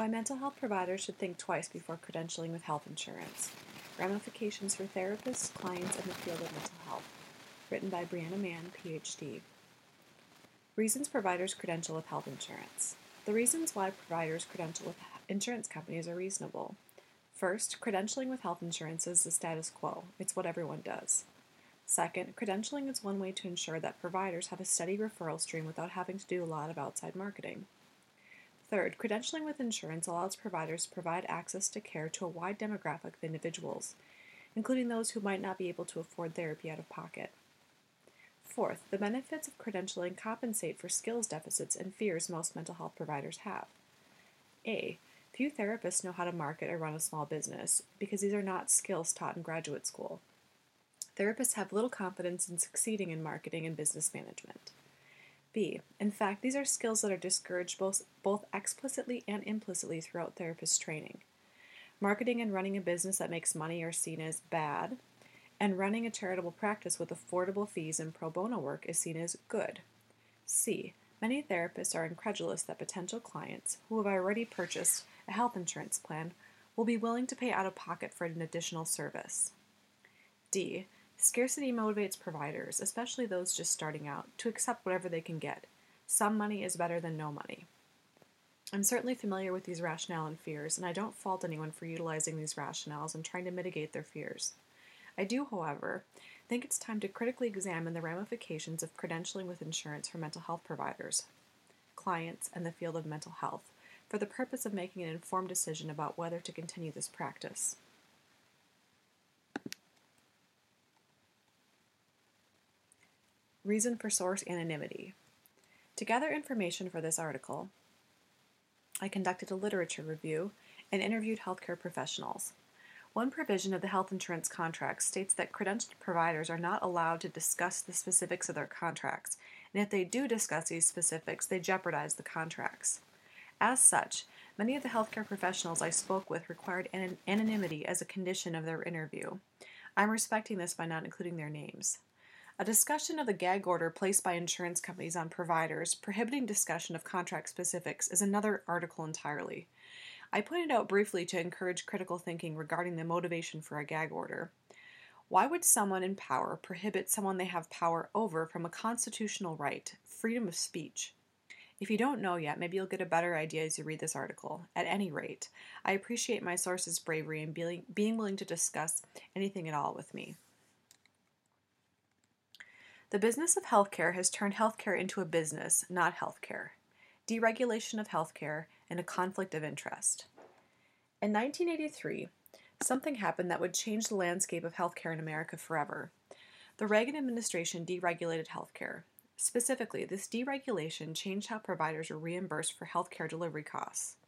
Why mental health providers should think twice before credentialing with health insurance. Ramifications for therapists, clients, and the field of mental health. Written by Brianna Mann, PhD. Reasons providers credential with health insurance. The reasons why providers credential with insurance companies are reasonable. First, credentialing with health insurance is the status quo, it's what everyone does. Second, credentialing is one way to ensure that providers have a steady referral stream without having to do a lot of outside marketing. Third, credentialing with insurance allows providers to provide access to care to a wide demographic of individuals, including those who might not be able to afford therapy out of pocket. Fourth, the benefits of credentialing compensate for skills deficits and fears most mental health providers have. A. Few therapists know how to market or run a small business because these are not skills taught in graduate school. Therapists have little confidence in succeeding in marketing and business management. B. In fact, these are skills that are discouraged both, both explicitly and implicitly throughout therapist training. Marketing and running a business that makes money are seen as bad, and running a charitable practice with affordable fees and pro bono work is seen as good. C. Many therapists are incredulous that potential clients who have already purchased a health insurance plan will be willing to pay out of pocket for an additional service. D. Scarcity motivates providers, especially those just starting out, to accept whatever they can get. Some money is better than no money. I'm certainly familiar with these rationale and fears, and I don't fault anyone for utilizing these rationales and trying to mitigate their fears. I do, however, think it's time to critically examine the ramifications of credentialing with insurance for mental health providers, clients, and the field of mental health for the purpose of making an informed decision about whether to continue this practice. Reason for source anonymity. To gather information for this article, I conducted a literature review and interviewed healthcare professionals. One provision of the health insurance contract states that credentialed providers are not allowed to discuss the specifics of their contracts, and if they do discuss these specifics, they jeopardize the contracts. As such, many of the healthcare professionals I spoke with required an- anonymity as a condition of their interview. I'm respecting this by not including their names. A discussion of the gag order placed by insurance companies on providers prohibiting discussion of contract specifics is another article entirely. I pointed out briefly to encourage critical thinking regarding the motivation for a gag order. Why would someone in power prohibit someone they have power over from a constitutional right, freedom of speech? If you don't know yet, maybe you'll get a better idea as you read this article. At any rate, I appreciate my source's bravery in being, being willing to discuss anything at all with me. The business of healthcare has turned healthcare into a business, not healthcare. Deregulation of healthcare and a conflict of interest. In 1983, something happened that would change the landscape of healthcare in America forever. The Reagan administration deregulated healthcare. Specifically, this deregulation changed how providers were reimbursed for healthcare delivery costs.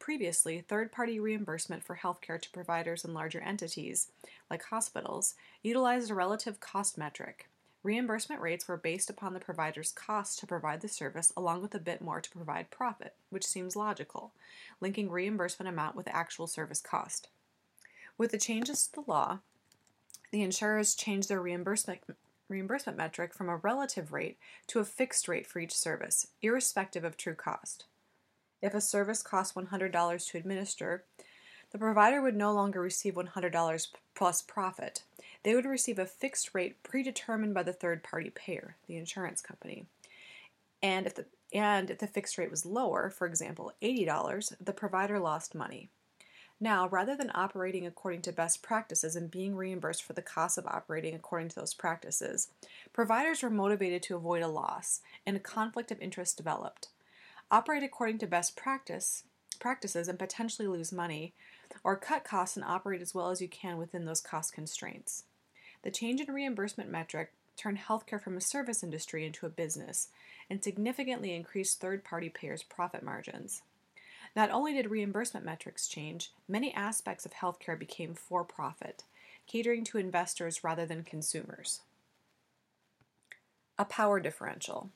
Previously, third party reimbursement for healthcare to providers and larger entities, like hospitals, utilized a relative cost metric. Reimbursement rates were based upon the provider's cost to provide the service, along with a bit more to provide profit, which seems logical, linking reimbursement amount with actual service cost. With the changes to the law, the insurers changed their reimbursement reimbursement metric from a relative rate to a fixed rate for each service, irrespective of true cost. If a service costs $100 to administer, the provider would no longer receive $100 plus profit. They would receive a fixed rate predetermined by the third party payer, the insurance company. And if the and if the fixed rate was lower, for example, $80, the provider lost money. Now, rather than operating according to best practices and being reimbursed for the cost of operating according to those practices, providers were motivated to avoid a loss, and a conflict of interest developed. Operate according to best practice practices and potentially lose money, or cut costs and operate as well as you can within those cost constraints. The change in reimbursement metric turned healthcare from a service industry into a business and significantly increased third party payers' profit margins. Not only did reimbursement metrics change, many aspects of healthcare became for profit, catering to investors rather than consumers. A power differential.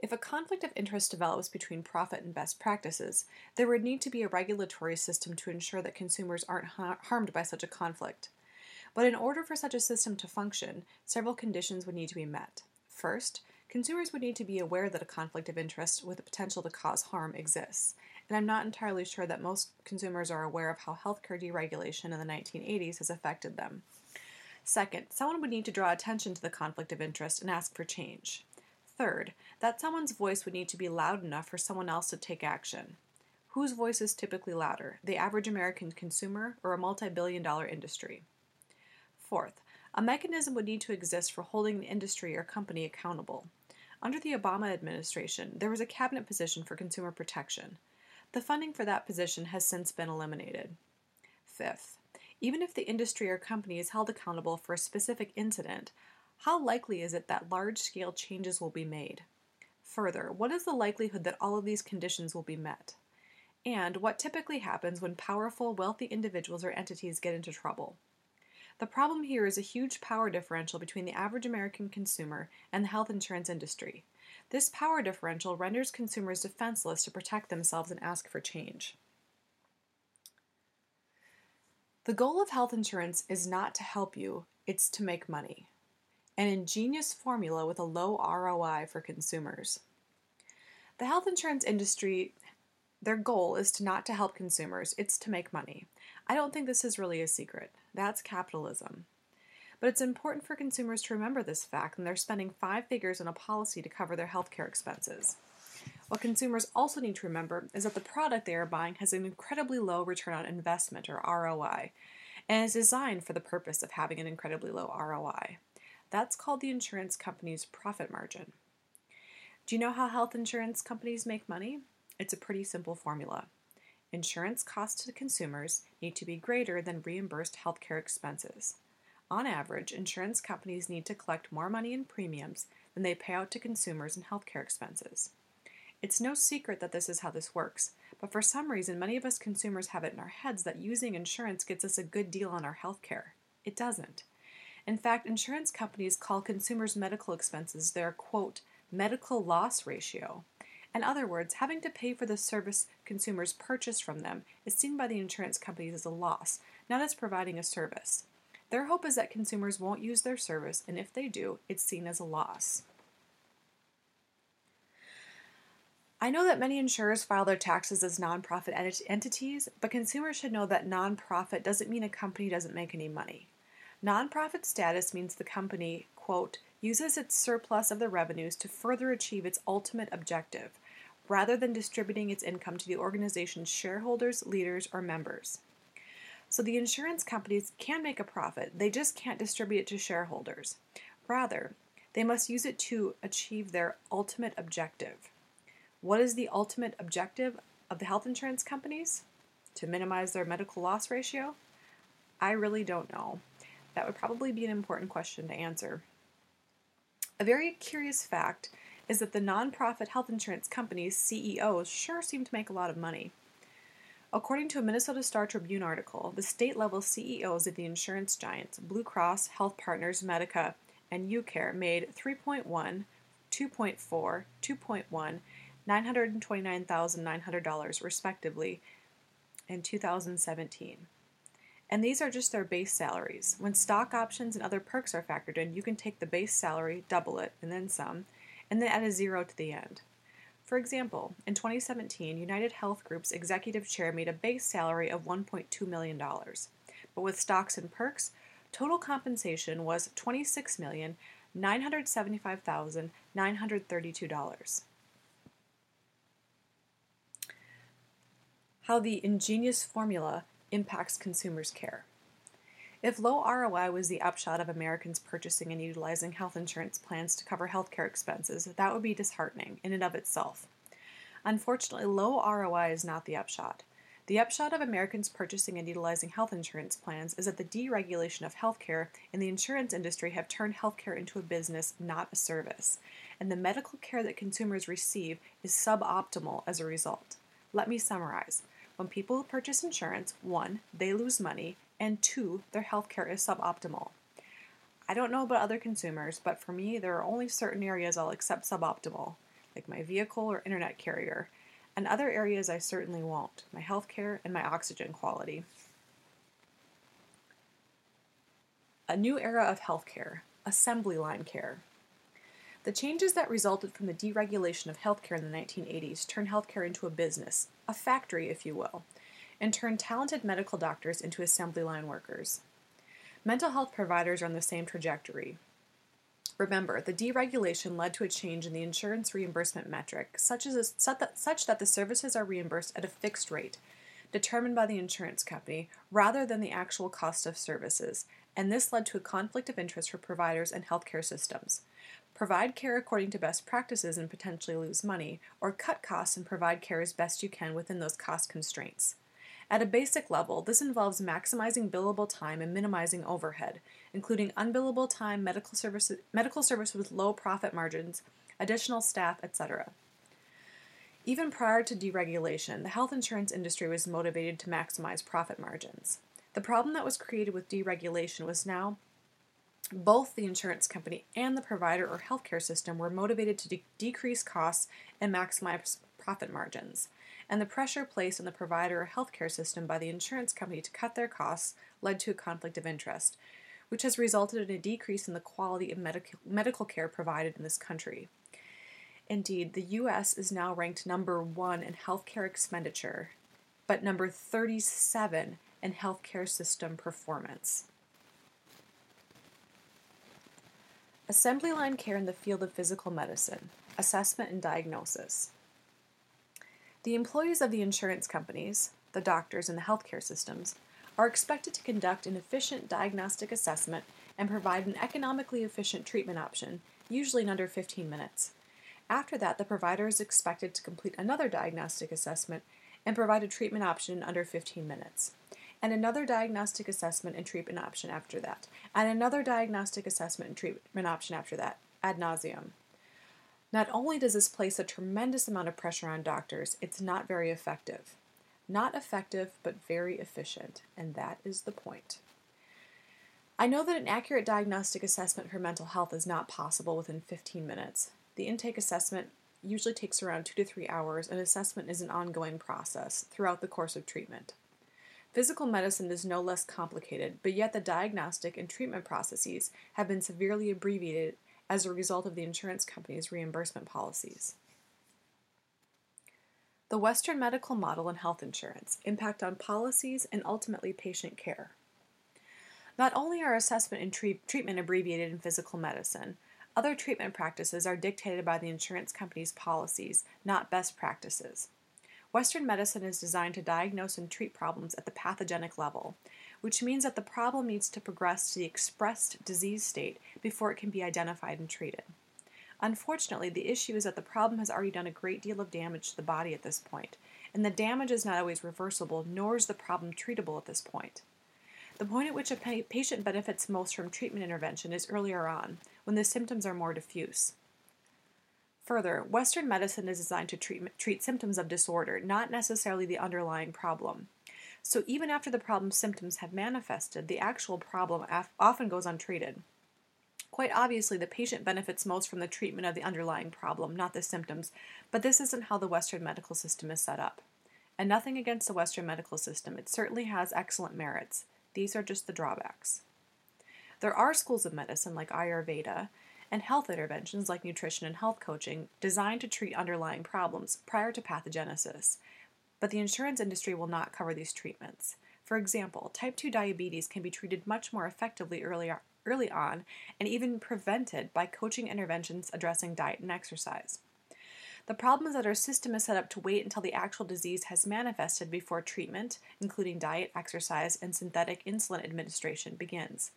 If a conflict of interest develops between profit and best practices, there would need to be a regulatory system to ensure that consumers aren't ha- harmed by such a conflict. But in order for such a system to function, several conditions would need to be met. First, Consumers would need to be aware that a conflict of interest with the potential to cause harm exists, and I'm not entirely sure that most consumers are aware of how healthcare deregulation in the 1980s has affected them. Second, someone would need to draw attention to the conflict of interest and ask for change. Third, that someone's voice would need to be loud enough for someone else to take action. Whose voice is typically louder, the average American consumer or a multi billion dollar industry? Fourth, a mechanism would need to exist for holding the industry or company accountable. Under the Obama administration, there was a cabinet position for consumer protection. The funding for that position has since been eliminated. Fifth, even if the industry or company is held accountable for a specific incident, how likely is it that large scale changes will be made? Further, what is the likelihood that all of these conditions will be met? And what typically happens when powerful, wealthy individuals or entities get into trouble? The problem here is a huge power differential between the average American consumer and the health insurance industry. This power differential renders consumers defenseless to protect themselves and ask for change. The goal of health insurance is not to help you, it's to make money. An ingenious formula with a low ROI for consumers. The health insurance industry, their goal is to not to help consumers, it's to make money. I don't think this is really a secret. That's capitalism. But it's important for consumers to remember this fact when they're spending five figures on a policy to cover their healthcare expenses. What consumers also need to remember is that the product they are buying has an incredibly low return on investment or ROI and is designed for the purpose of having an incredibly low ROI. That's called the insurance company's profit margin. Do you know how health insurance companies make money? It's a pretty simple formula. Insurance costs to consumers need to be greater than reimbursed healthcare expenses. On average, insurance companies need to collect more money in premiums than they pay out to consumers in healthcare expenses. It's no secret that this is how this works, but for some reason, many of us consumers have it in our heads that using insurance gets us a good deal on our healthcare. It doesn't. In fact, insurance companies call consumers' medical expenses their quote, medical loss ratio. In other words, having to pay for the service consumers purchase from them is seen by the insurance companies as a loss, not as providing a service. Their hope is that consumers won't use their service, and if they do, it's seen as a loss. I know that many insurers file their taxes as nonprofit ent- entities, but consumers should know that nonprofit doesn't mean a company doesn't make any money. Nonprofit status means the company, quote, uses its surplus of the revenues to further achieve its ultimate objective, rather than distributing its income to the organization's shareholders, leaders, or members. So the insurance companies can make a profit, they just can't distribute it to shareholders. Rather, they must use it to achieve their ultimate objective. What is the ultimate objective of the health insurance companies? To minimize their medical loss ratio? I really don't know. That would probably be an important question to answer. A very curious fact is that the nonprofit health insurance companies' CEOs sure seem to make a lot of money. According to a Minnesota Star Tribune article, the state level CEOs of the insurance giants Blue Cross, Health Partners, Medica, and UCare made 3.1, 2.4, 2.1, $929,900 respectively in 2017. And these are just their base salaries. When stock options and other perks are factored in, you can take the base salary, double it, and then some, and then add a zero to the end. For example, in 2017, United Health Group's executive chair made a base salary of $1.2 million. But with stocks and perks, total compensation was $26,975,932. How the ingenious formula impacts consumers' care. If low ROI was the upshot of Americans purchasing and utilizing health insurance plans to cover healthcare expenses, that would be disheartening in and of itself. Unfortunately, low ROI is not the upshot. The upshot of Americans purchasing and utilizing health insurance plans is that the deregulation of healthcare and the insurance industry have turned healthcare into a business, not a service, and the medical care that consumers receive is suboptimal as a result. Let me summarize. When people purchase insurance, one, they lose money, and two, their health care is suboptimal. I don't know about other consumers, but for me, there are only certain areas I'll accept suboptimal, like my vehicle or internet carrier, and other areas I certainly won't, my health care and my oxygen quality. A new era of healthcare, assembly line care. The changes that resulted from the deregulation of healthcare in the 1980s turned healthcare into a business, a factory, if you will, and turn talented medical doctors into assembly line workers. Mental health providers are on the same trajectory. Remember, the deregulation led to a change in the insurance reimbursement metric, such, as such that the services are reimbursed at a fixed rate, determined by the insurance company, rather than the actual cost of services, and this led to a conflict of interest for providers and healthcare systems. Provide care according to best practices and potentially lose money, or cut costs and provide care as best you can within those cost constraints. At a basic level, this involves maximizing billable time and minimizing overhead, including unbillable time, medical services, medical service with low profit margins, additional staff, etc. Even prior to deregulation, the health insurance industry was motivated to maximize profit margins. The problem that was created with deregulation was now both the insurance company and the provider or healthcare system were motivated to de- decrease costs and maximize profit margins and the pressure placed on the provider or healthcare system by the insurance company to cut their costs led to a conflict of interest, which has resulted in a decrease in the quality of medical, care provided in this country. Indeed, the U.S. is now ranked number one in healthcare expenditure, but number 37 in healthcare system performance. Assembly line care in the field of physical medicine, assessment and diagnosis. The employees of the insurance companies, the doctors, and the healthcare systems are expected to conduct an efficient diagnostic assessment and provide an economically efficient treatment option, usually in under 15 minutes. After that, the provider is expected to complete another diagnostic assessment and provide a treatment option in under 15 minutes, and another diagnostic assessment and treatment option after that, and another diagnostic assessment and treatment option after that, ad nauseum. Not only does this place a tremendous amount of pressure on doctors, it's not very effective. Not effective, but very efficient, and that is the point. I know that an accurate diagnostic assessment for mental health is not possible within 15 minutes. The intake assessment usually takes around two to three hours, and assessment is an ongoing process throughout the course of treatment. Physical medicine is no less complicated, but yet the diagnostic and treatment processes have been severely abbreviated as a result of the insurance company's reimbursement policies. The Western medical model and health insurance impact on policies and ultimately patient care. Not only are assessment and treat- treatment abbreviated in physical medicine, other treatment practices are dictated by the insurance company's policies, not best practices. Western medicine is designed to diagnose and treat problems at the pathogenic level, which means that the problem needs to progress to the expressed disease state before it can be identified and treated. Unfortunately, the issue is that the problem has already done a great deal of damage to the body at this point, and the damage is not always reversible, nor is the problem treatable at this point. The point at which a pa- patient benefits most from treatment intervention is earlier on, when the symptoms are more diffuse. Further, Western medicine is designed to treat, treat symptoms of disorder, not necessarily the underlying problem. So even after the problem symptoms have manifested, the actual problem af- often goes untreated. Quite obviously, the patient benefits most from the treatment of the underlying problem, not the symptoms, but this isn't how the Western medical system is set up. And nothing against the Western medical system, it certainly has excellent merits. These are just the drawbacks. There are schools of medicine like Ayurveda and health interventions like nutrition and health coaching designed to treat underlying problems prior to pathogenesis, but the insurance industry will not cover these treatments. For example, type 2 diabetes can be treated much more effectively early, early on and even prevented by coaching interventions addressing diet and exercise. The problem is that our system is set up to wait until the actual disease has manifested before treatment, including diet, exercise, and synthetic insulin administration, begins.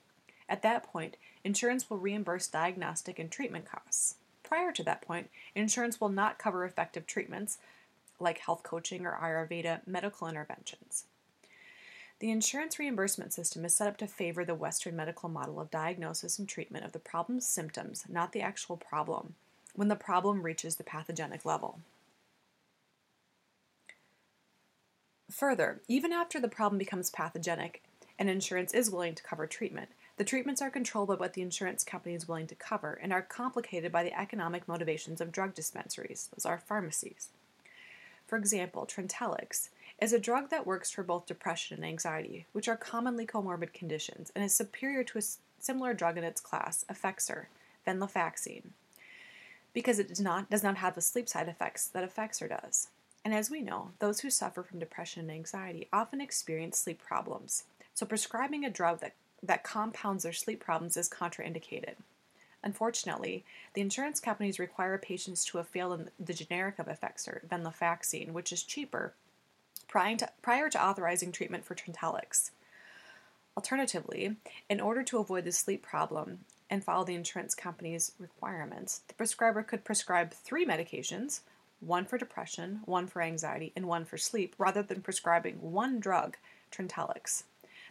At that point, insurance will reimburse diagnostic and treatment costs. Prior to that point, insurance will not cover effective treatments, like health coaching or Ayurveda medical interventions. The insurance reimbursement system is set up to favor the Western medical model of diagnosis and treatment of the problem's symptoms, not the actual problem, when the problem reaches the pathogenic level. Further, even after the problem becomes pathogenic and insurance is willing to cover treatment, the treatments are controlled by what the insurance company is willing to cover and are complicated by the economic motivations of drug dispensaries, those are pharmacies. For example, Trintellix is a drug that works for both depression and anxiety, which are commonly comorbid conditions, and is superior to a similar drug in its class, Effexor, venlafaxine. because it does not, does not have the sleep side effects that Effexor does. And as we know, those who suffer from depression and anxiety often experience sleep problems. So prescribing a drug that, that compounds their sleep problems is contraindicated. Unfortunately, the insurance companies require patients to have failed the generic of Effexor, venlafaxine, which is cheaper, prior to, prior to authorizing treatment for Trintellix. Alternatively, in order to avoid the sleep problem and follow the insurance company's requirements, the prescriber could prescribe three medications one for depression, one for anxiety, and one for sleep, rather than prescribing one drug, Trintellix.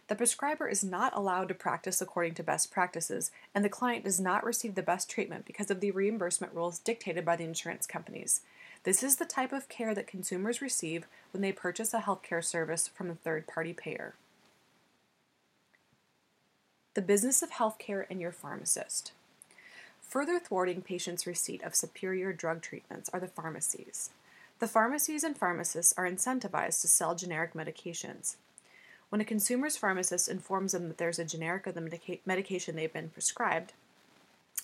The prescriber is not allowed to practice according to best practices, and the client does not receive the best treatment because of the reimbursement rules dictated by the insurance companies. This is the type of care that consumers receive when they purchase a healthcare service from a third party payer. The business of healthcare and your pharmacist. Further thwarting patients' receipt of superior drug treatments are the pharmacies. The pharmacies and pharmacists are incentivized to sell generic medications. When a consumer's pharmacist informs them that there's a generic of the medica- medication they've been prescribed,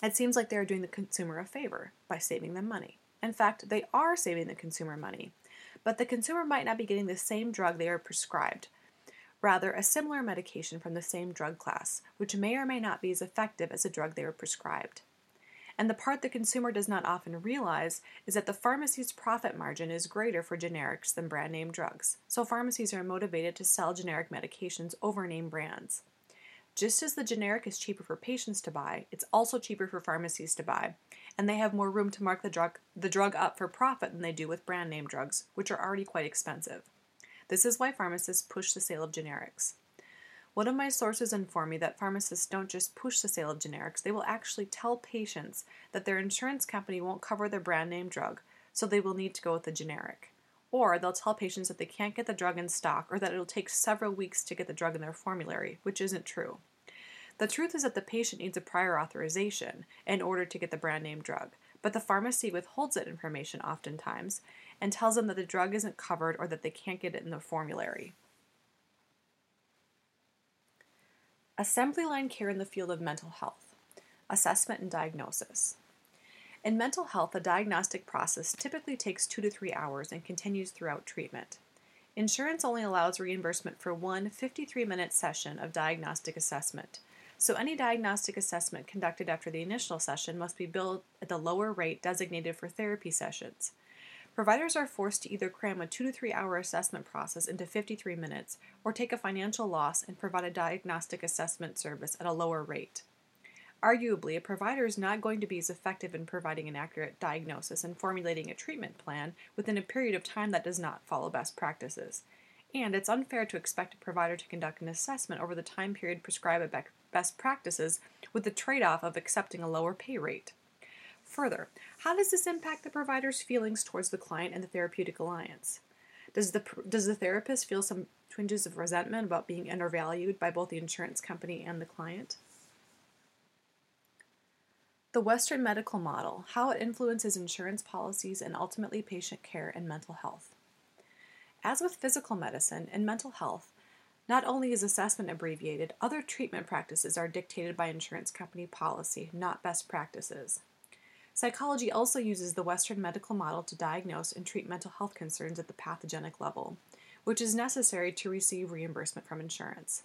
it seems like they are doing the consumer a favor by saving them money. In fact, they are saving the consumer money, but the consumer might not be getting the same drug they are prescribed, rather, a similar medication from the same drug class, which may or may not be as effective as the drug they were prescribed. And the part the consumer does not often realize is that the pharmacy's profit margin is greater for generics than brand name drugs, so pharmacies are motivated to sell generic medications over name brands. Just as the generic is cheaper for patients to buy, it's also cheaper for pharmacies to buy, and they have more room to mark the drug, the drug up for profit than they do with brand name drugs, which are already quite expensive. This is why pharmacists push the sale of generics. One of my sources inform me that pharmacists don't just push the sale of generics, they will actually tell patients that their insurance company won't cover their brand name drug, so they will need to go with the generic. Or they'll tell patients that they can't get the drug in stock or that it'll take several weeks to get the drug in their formulary, which isn't true. The truth is that the patient needs a prior authorization in order to get the brand name drug, but the pharmacy withholds that information oftentimes and tells them that the drug isn't covered or that they can't get it in the formulary. Assembly line care in the field of mental health, assessment and diagnosis. In mental health, a diagnostic process typically takes two to three hours and continues throughout treatment. Insurance only allows reimbursement for one 53 minute session of diagnostic assessment, so any diagnostic assessment conducted after the initial session must be billed at the lower rate designated for therapy sessions. Providers are forced to either cram a two to three hour assessment process into 53 minutes or take a financial loss and provide a diagnostic assessment service at a lower rate. Arguably, a provider is not going to be as effective in providing an accurate diagnosis and formulating a treatment plan within a period of time that does not follow best practices. And it's unfair to expect a provider to conduct an assessment over the time period prescribed by best practices with the trade off of accepting a lower pay rate. Further, how does this impact the provider's feelings towards the client and the therapeutic alliance? Does the, does the therapist feel some twinges of resentment about being undervalued by both the insurance company and the client? The Western medical model, how it influences insurance policies and ultimately patient care and mental health. As with physical medicine and mental health, not only is assessment abbreviated, other treatment practices are dictated by insurance company policy, not best practices. Psychology also uses the Western medical model to diagnose and treat mental health concerns at the pathogenic level, which is necessary to receive reimbursement from insurance.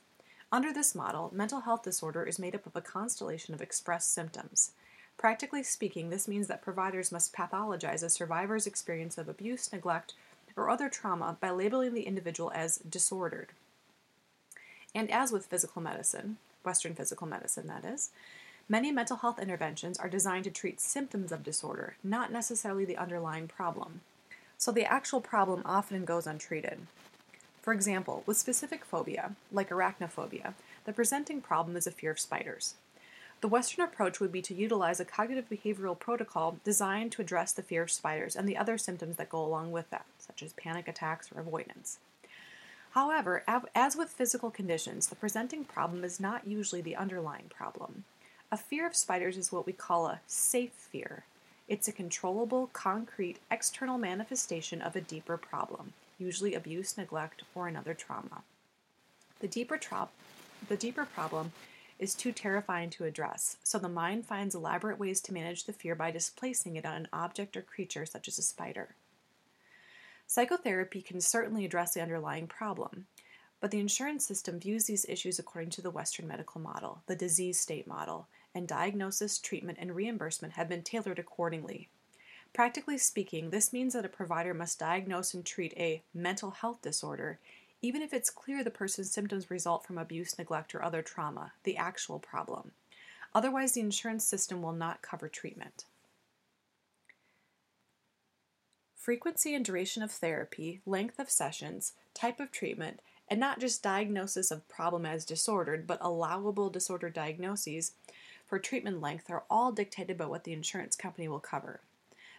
Under this model, mental health disorder is made up of a constellation of expressed symptoms. Practically speaking, this means that providers must pathologize a survivor's experience of abuse, neglect, or other trauma by labeling the individual as disordered. And as with physical medicine, Western physical medicine that is, Many mental health interventions are designed to treat symptoms of disorder, not necessarily the underlying problem. So the actual problem often goes untreated. For example, with specific phobia, like arachnophobia, the presenting problem is a fear of spiders. The Western approach would be to utilize a cognitive behavioral protocol designed to address the fear of spiders and the other symptoms that go along with that, such as panic attacks or avoidance. However, as with physical conditions, the presenting problem is not usually the underlying problem. A fear of spiders is what we call a safe fear. It's a controllable, concrete, external manifestation of a deeper problem, usually abuse, neglect, or another trauma. The deeper, tra- the deeper problem is too terrifying to address, so the mind finds elaborate ways to manage the fear by displacing it on an object or creature such as a spider. Psychotherapy can certainly address the underlying problem, but the insurance system views these issues according to the Western medical model, the disease state model, and diagnosis, treatment, and reimbursement have been tailored accordingly. Practically speaking, this means that a provider must diagnose and treat a mental health disorder even if it's clear the person's symptoms result from abuse, neglect, or other trauma, the actual problem. Otherwise, the insurance system will not cover treatment. Frequency and duration of therapy, length of sessions, type of treatment, and not just diagnosis of problem as disordered, but allowable disorder diagnoses for treatment length are all dictated by what the insurance company will cover.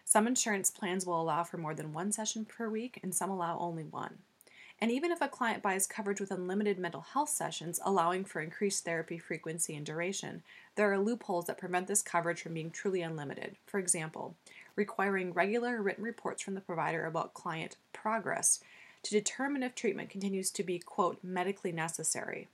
Some insurance plans will allow for more than one session per week, and some allow only one. And even if a client buys coverage with unlimited mental health sessions, allowing for increased therapy frequency and duration, there are loopholes that prevent this coverage from being truly unlimited. For example, requiring regular written reports from the provider about client progress to determine if treatment continues to be, quote, medically necessary.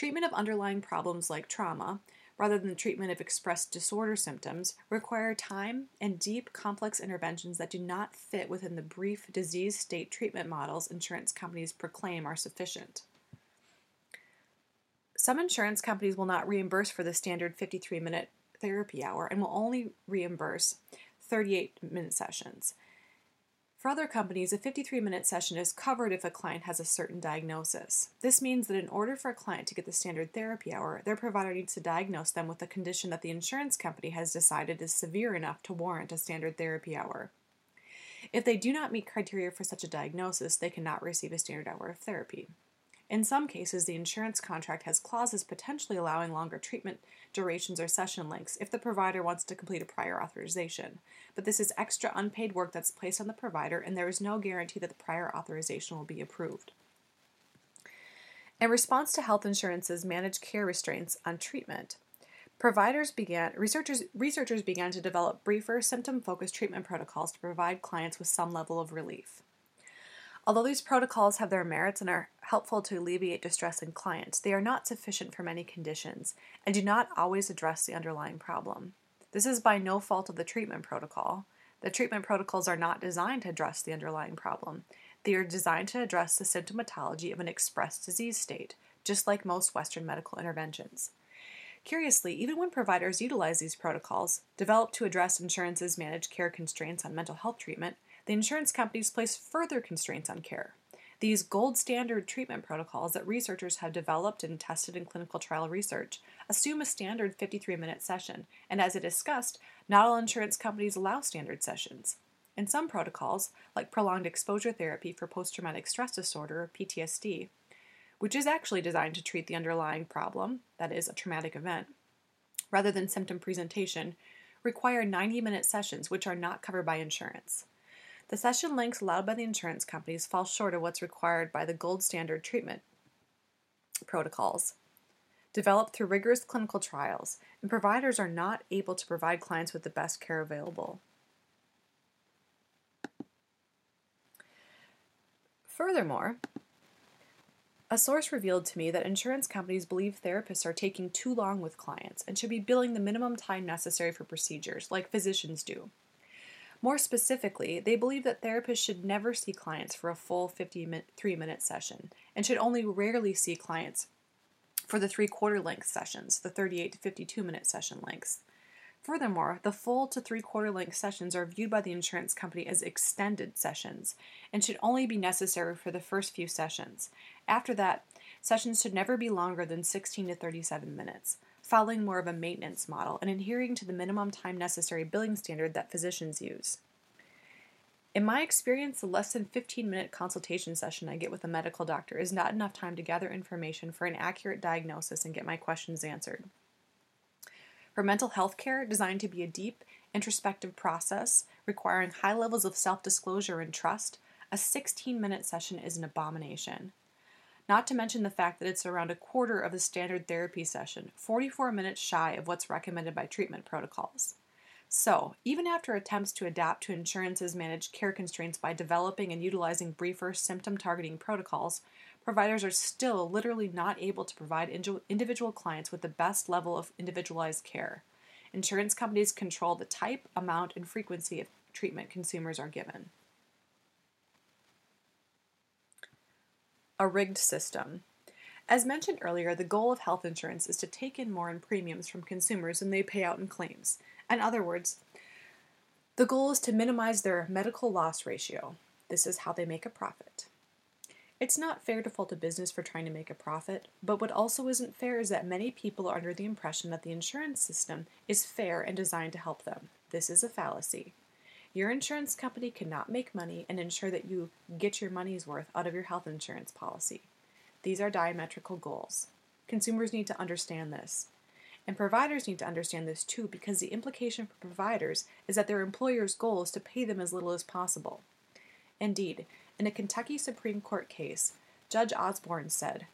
Treatment of underlying problems like trauma, rather than the treatment of expressed disorder symptoms, require time and deep, complex interventions that do not fit within the brief disease state treatment models insurance companies proclaim are sufficient. Some insurance companies will not reimburse for the standard 53 minute therapy hour and will only reimburse 38 minute sessions. For other companies, a 53 minute session is covered if a client has a certain diagnosis. This means that in order for a client to get the standard therapy hour, their provider needs to diagnose them with a condition that the insurance company has decided is severe enough to warrant a standard therapy hour. If they do not meet criteria for such a diagnosis, they cannot receive a standard hour of therapy. In some cases, the insurance contract has clauses potentially allowing longer treatment durations or session lengths if the provider wants to complete a prior authorization. But this is extra unpaid work that's placed on the provider, and there is no guarantee that the prior authorization will be approved. In response to health insurance's managed care restraints on treatment, providers began researchers researchers began to develop briefer symptom-focused treatment protocols to provide clients with some level of relief. Although these protocols have their merits and are helpful to alleviate distress in clients, they are not sufficient for many conditions and do not always address the underlying problem. This is by no fault of the treatment protocol. The treatment protocols are not designed to address the underlying problem. They are designed to address the symptomatology of an expressed disease state, just like most Western medical interventions. Curiously, even when providers utilize these protocols, developed to address insurance's managed care constraints on mental health treatment, the insurance companies place further constraints on care. These gold standard treatment protocols that researchers have developed and tested in clinical trial research assume a standard 53 minute session, and as I discussed, not all insurance companies allow standard sessions. In some protocols, like prolonged exposure therapy for post traumatic stress disorder, PTSD, which is actually designed to treat the underlying problem, that is, a traumatic event, rather than symptom presentation, require 90 minute sessions which are not covered by insurance. The session lengths allowed by the insurance companies fall short of what's required by the gold standard treatment protocols developed through rigorous clinical trials, and providers are not able to provide clients with the best care available. Furthermore, a source revealed to me that insurance companies believe therapists are taking too long with clients and should be billing the minimum time necessary for procedures, like physicians do. More specifically, they believe that therapists should never see clients for a full 53 minute session and should only rarely see clients for the three quarter length sessions, the 38 to 52 minute session lengths. Furthermore, the full to three quarter length sessions are viewed by the insurance company as extended sessions and should only be necessary for the first few sessions. After that, sessions should never be longer than 16 to 37 minutes following more of a maintenance model and adhering to the minimum time necessary billing standard that physicians use. In my experience, the less than 15 minute consultation session I get with a medical doctor is not enough time to gather information for an accurate diagnosis and get my questions answered. For mental health care, designed to be a deep, introspective process requiring high levels of self disclosure and trust, a 16 minute session is an abomination not to mention the fact that it's around a quarter of the standard therapy session, 44 minutes shy of what's recommended by treatment protocols. So, even after attempts to adapt to insurance's managed care constraints by developing and utilizing briefer symptom targeting protocols, providers are still literally not able to provide individual clients with the best level of individualized care. Insurance companies control the type, amount, and frequency of treatment consumers are given. A rigged system. As mentioned earlier, the goal of health insurance is to take in more in premiums from consumers than they pay out in claims. In other words, the goal is to minimize their medical loss ratio. This is how they make a profit. It's not fair to fault a business for trying to make a profit, but what also isn't fair is that many people are under the impression that the insurance system is fair and designed to help them. This is a fallacy. Your insurance company cannot make money and ensure that you get your money's worth out of your health insurance policy. These are diametrical goals. Consumers need to understand this. And providers need to understand this too because the implication for providers is that their employer's goal is to pay them as little as possible. Indeed, in a Kentucky Supreme Court case, Judge Osborne said,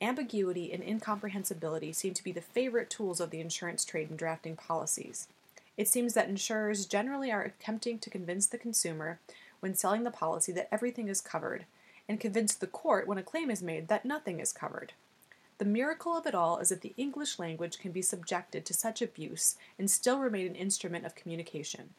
Ambiguity and incomprehensibility seem to be the favorite tools of the insurance trade in drafting policies. It seems that insurers generally are attempting to convince the consumer when selling the policy that everything is covered, and convince the court when a claim is made that nothing is covered. The miracle of it all is that the English language can be subjected to such abuse and still remain an instrument of communication.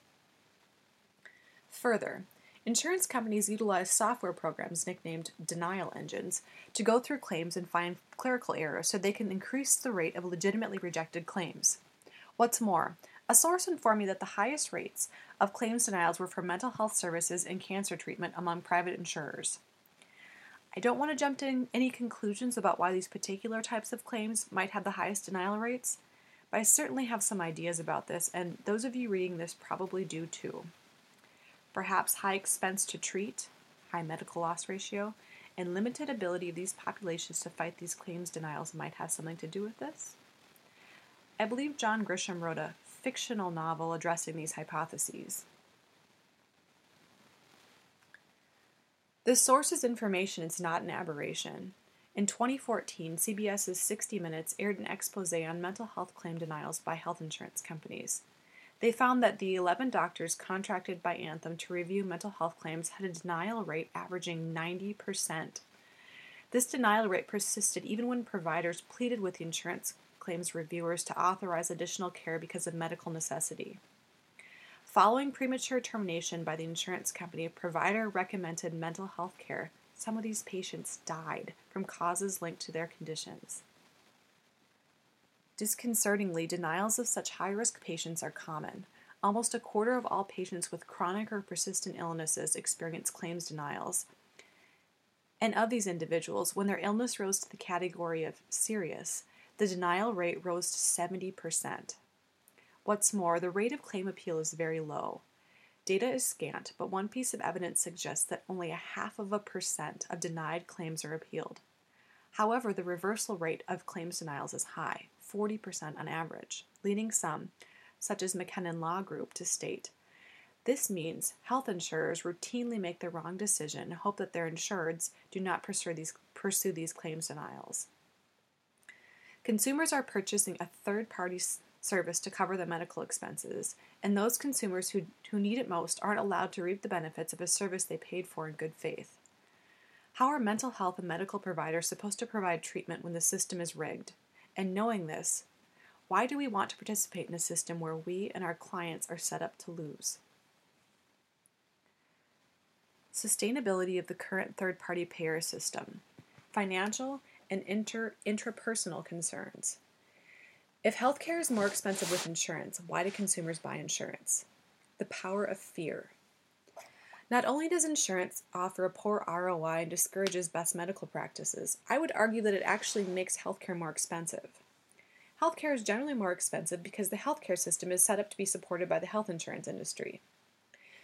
Further, insurance companies utilize software programs nicknamed denial engines to go through claims and find clerical errors so they can increase the rate of legitimately rejected claims. What's more, a source informed me that the highest rates of claims denials were for mental health services and cancer treatment among private insurers. I don't want to jump to any conclusions about why these particular types of claims might have the highest denial rates, but I certainly have some ideas about this, and those of you reading this probably do too. Perhaps high expense to treat, high medical loss ratio, and limited ability of these populations to fight these claims denials might have something to do with this? I believe John Grisham wrote a fictional novel addressing these hypotheses. The source's information is not an aberration. In 2014, CBS's 60 Minutes aired an expose on mental health claim denials by health insurance companies. They found that the 11 doctors contracted by Anthem to review mental health claims had a denial rate averaging 90%. This denial rate persisted even when providers pleaded with the insurance claims reviewers to authorize additional care because of medical necessity. Following premature termination by the insurance company, provider recommended mental health care. Some of these patients died from causes linked to their conditions. Disconcertingly, denials of such high risk patients are common. Almost a quarter of all patients with chronic or persistent illnesses experience claims denials. And of these individuals, when their illness rose to the category of serious, the denial rate rose to 70%. What's more, the rate of claim appeal is very low. Data is scant, but one piece of evidence suggests that only a half of a percent of denied claims are appealed. However, the reversal rate of claims denials is high, 40% on average, leading some, such as McKennon Law Group, to state this means health insurers routinely make the wrong decision and hope that their insureds do not pursue these, pursue these claims denials. Consumers are purchasing a third party service to cover the medical expenses, and those consumers who, who need it most aren't allowed to reap the benefits of a service they paid for in good faith. How are mental health and medical providers supposed to provide treatment when the system is rigged? And knowing this, why do we want to participate in a system where we and our clients are set up to lose? Sustainability of the current third party payer system, financial and inter- intrapersonal concerns. If healthcare is more expensive with insurance, why do consumers buy insurance? The power of fear. Not only does insurance offer a poor ROI and discourages best medical practices, I would argue that it actually makes healthcare more expensive. Healthcare is generally more expensive because the healthcare system is set up to be supported by the health insurance industry.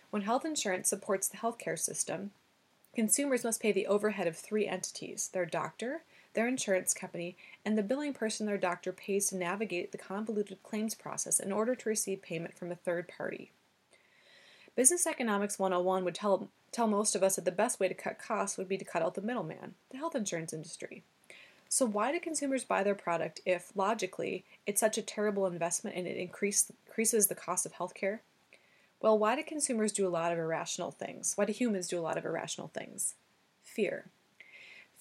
When health insurance supports the healthcare system, consumers must pay the overhead of three entities their doctor, their insurance company, and the billing person their doctor pays to navigate the convoluted claims process in order to receive payment from a third party. Business Economics 101 would tell, tell most of us that the best way to cut costs would be to cut out the middleman, the health insurance industry. So, why do consumers buy their product if, logically, it's such a terrible investment and it increase, increases the cost of healthcare? Well, why do consumers do a lot of irrational things? Why do humans do a lot of irrational things? Fear.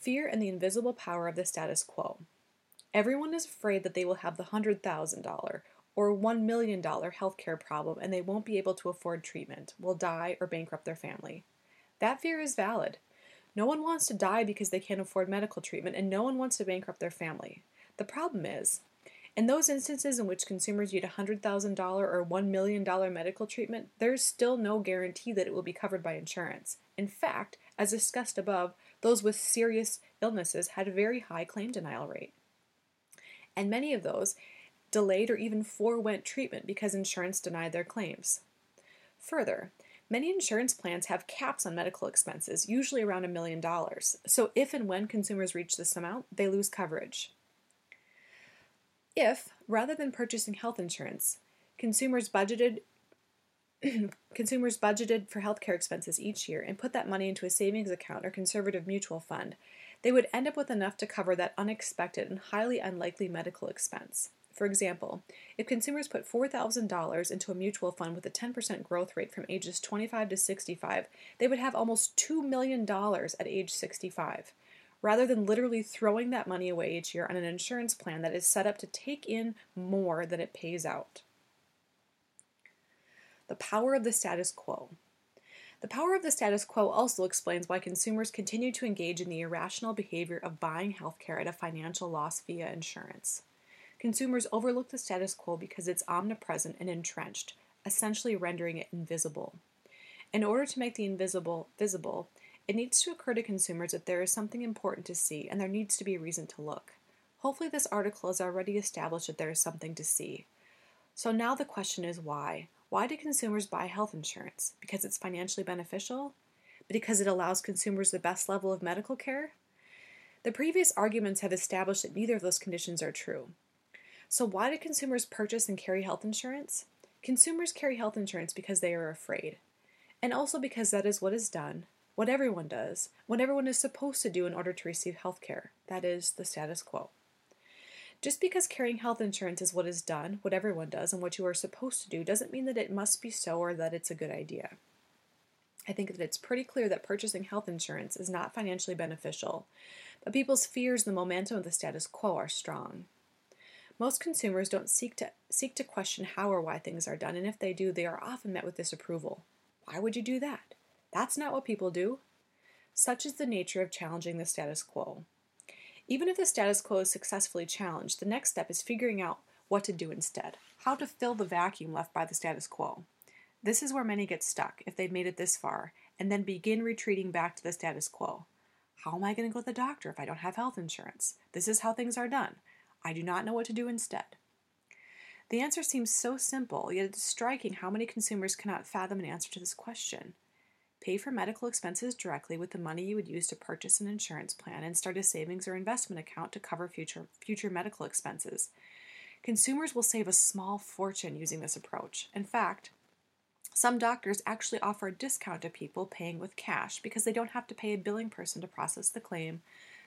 Fear and the invisible power of the status quo. Everyone is afraid that they will have the $100,000 or $1 million healthcare problem and they won't be able to afford treatment, will die, or bankrupt their family. That fear is valid. No one wants to die because they can't afford medical treatment, and no one wants to bankrupt their family. The problem is, in those instances in which consumers need a $100,000 or $1 million medical treatment, there's still no guarantee that it will be covered by insurance. In fact, as discussed above, those with serious illnesses had a very high claim denial rate. And many of those delayed or even forewent treatment because insurance denied their claims. Further, Many insurance plans have caps on medical expenses, usually around a million dollars. So, if and when consumers reach this amount, they lose coverage. If, rather than purchasing health insurance, consumers budgeted consumers budgeted for healthcare expenses each year and put that money into a savings account or conservative mutual fund, they would end up with enough to cover that unexpected and highly unlikely medical expense. For example, if consumers put $4,000 into a mutual fund with a 10% growth rate from ages 25 to 65, they would have almost $2 million at age 65, rather than literally throwing that money away each year on an insurance plan that is set up to take in more than it pays out. The power of the status quo. The power of the status quo also explains why consumers continue to engage in the irrational behavior of buying healthcare at a financial loss via insurance. Consumers overlook the status quo because it's omnipresent and entrenched, essentially rendering it invisible. In order to make the invisible visible, it needs to occur to consumers that there is something important to see and there needs to be a reason to look. Hopefully, this article has already established that there is something to see. So now the question is why? Why do consumers buy health insurance? Because it's financially beneficial? Because it allows consumers the best level of medical care? The previous arguments have established that neither of those conditions are true. So, why do consumers purchase and carry health insurance? Consumers carry health insurance because they are afraid, and also because that is what is done, what everyone does, what everyone is supposed to do in order to receive health care. That is the status quo. Just because carrying health insurance is what is done, what everyone does, and what you are supposed to do, doesn't mean that it must be so or that it's a good idea. I think that it's pretty clear that purchasing health insurance is not financially beneficial, but people's fears and the momentum of the status quo are strong. Most consumers don't seek to seek to question how or why things are done, and if they do, they are often met with disapproval. Why would you do that? That's not what people do. Such is the nature of challenging the status quo. Even if the status quo is successfully challenged, the next step is figuring out what to do instead, how to fill the vacuum left by the status quo. This is where many get stuck if they've made it this far and then begin retreating back to the status quo. How am I going to go to the doctor if I don't have health insurance? This is how things are done. I do not know what to do instead. The answer seems so simple, yet it's striking how many consumers cannot fathom an answer to this question. Pay for medical expenses directly with the money you would use to purchase an insurance plan and start a savings or investment account to cover future, future medical expenses. Consumers will save a small fortune using this approach. In fact, some doctors actually offer a discount to people paying with cash because they don't have to pay a billing person to process the claim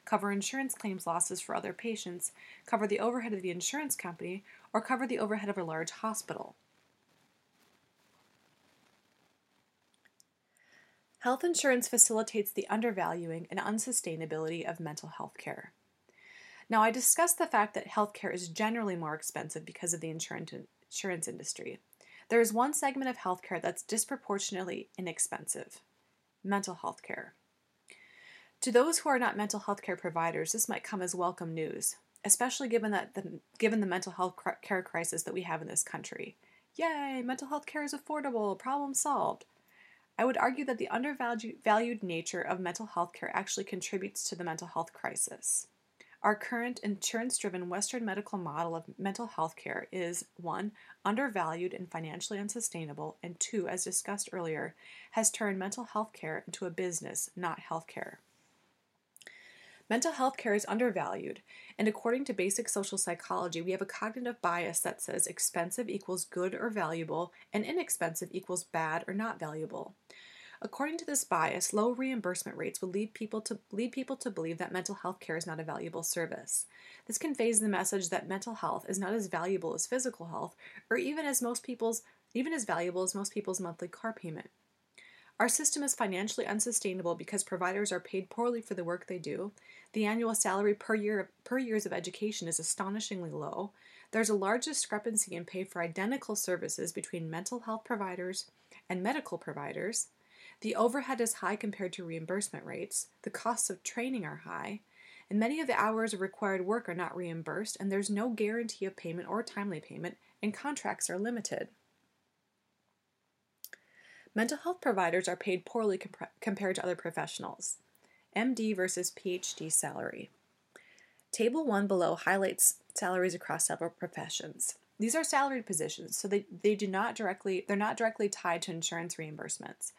cover insurance claims losses for other patients, cover the overhead of the insurance company, or cover the overhead of a large hospital. Health insurance facilitates the undervaluing and unsustainability of mental health care. Now, I discussed the fact that healthcare is generally more expensive because of the insurance, industry. There is one segment of healthcare that's disproportionately inexpensive mental health care. To those who are not mental health care providers, this might come as welcome news, especially given that the, given the mental health care crisis that we have in this country. Yay, mental health care is affordable, problem solved. I would argue that the undervalued nature of mental health care actually contributes to the mental health crisis. Our current insurance driven Western medical model of mental health care is 1. undervalued and financially unsustainable, and 2. as discussed earlier, has turned mental health care into a business, not health care. Mental health care is undervalued, and according to basic social psychology, we have a cognitive bias that says expensive equals good or valuable, and inexpensive equals bad or not valuable. According to this bias, low reimbursement rates would lead people to lead people to believe that mental health care is not a valuable service. This conveys the message that mental health is not as valuable as physical health, or even as most people's even as valuable as most people's monthly car payment. Our system is financially unsustainable because providers are paid poorly for the work they do. The annual salary per year per years of education is astonishingly low. There's a large discrepancy in pay for identical services between mental health providers and medical providers. The overhead is high compared to reimbursement rates. The costs of training are high. And many of the hours of required work are not reimbursed, and there's no guarantee of payment or timely payment, and contracts are limited. Mental health providers are paid poorly comp- compared to other professionals. MD versus PhD salary. Table 1 below highlights salaries across several professions. These are salaried positions, so they, they do not directly they're not directly tied to insurance reimbursements.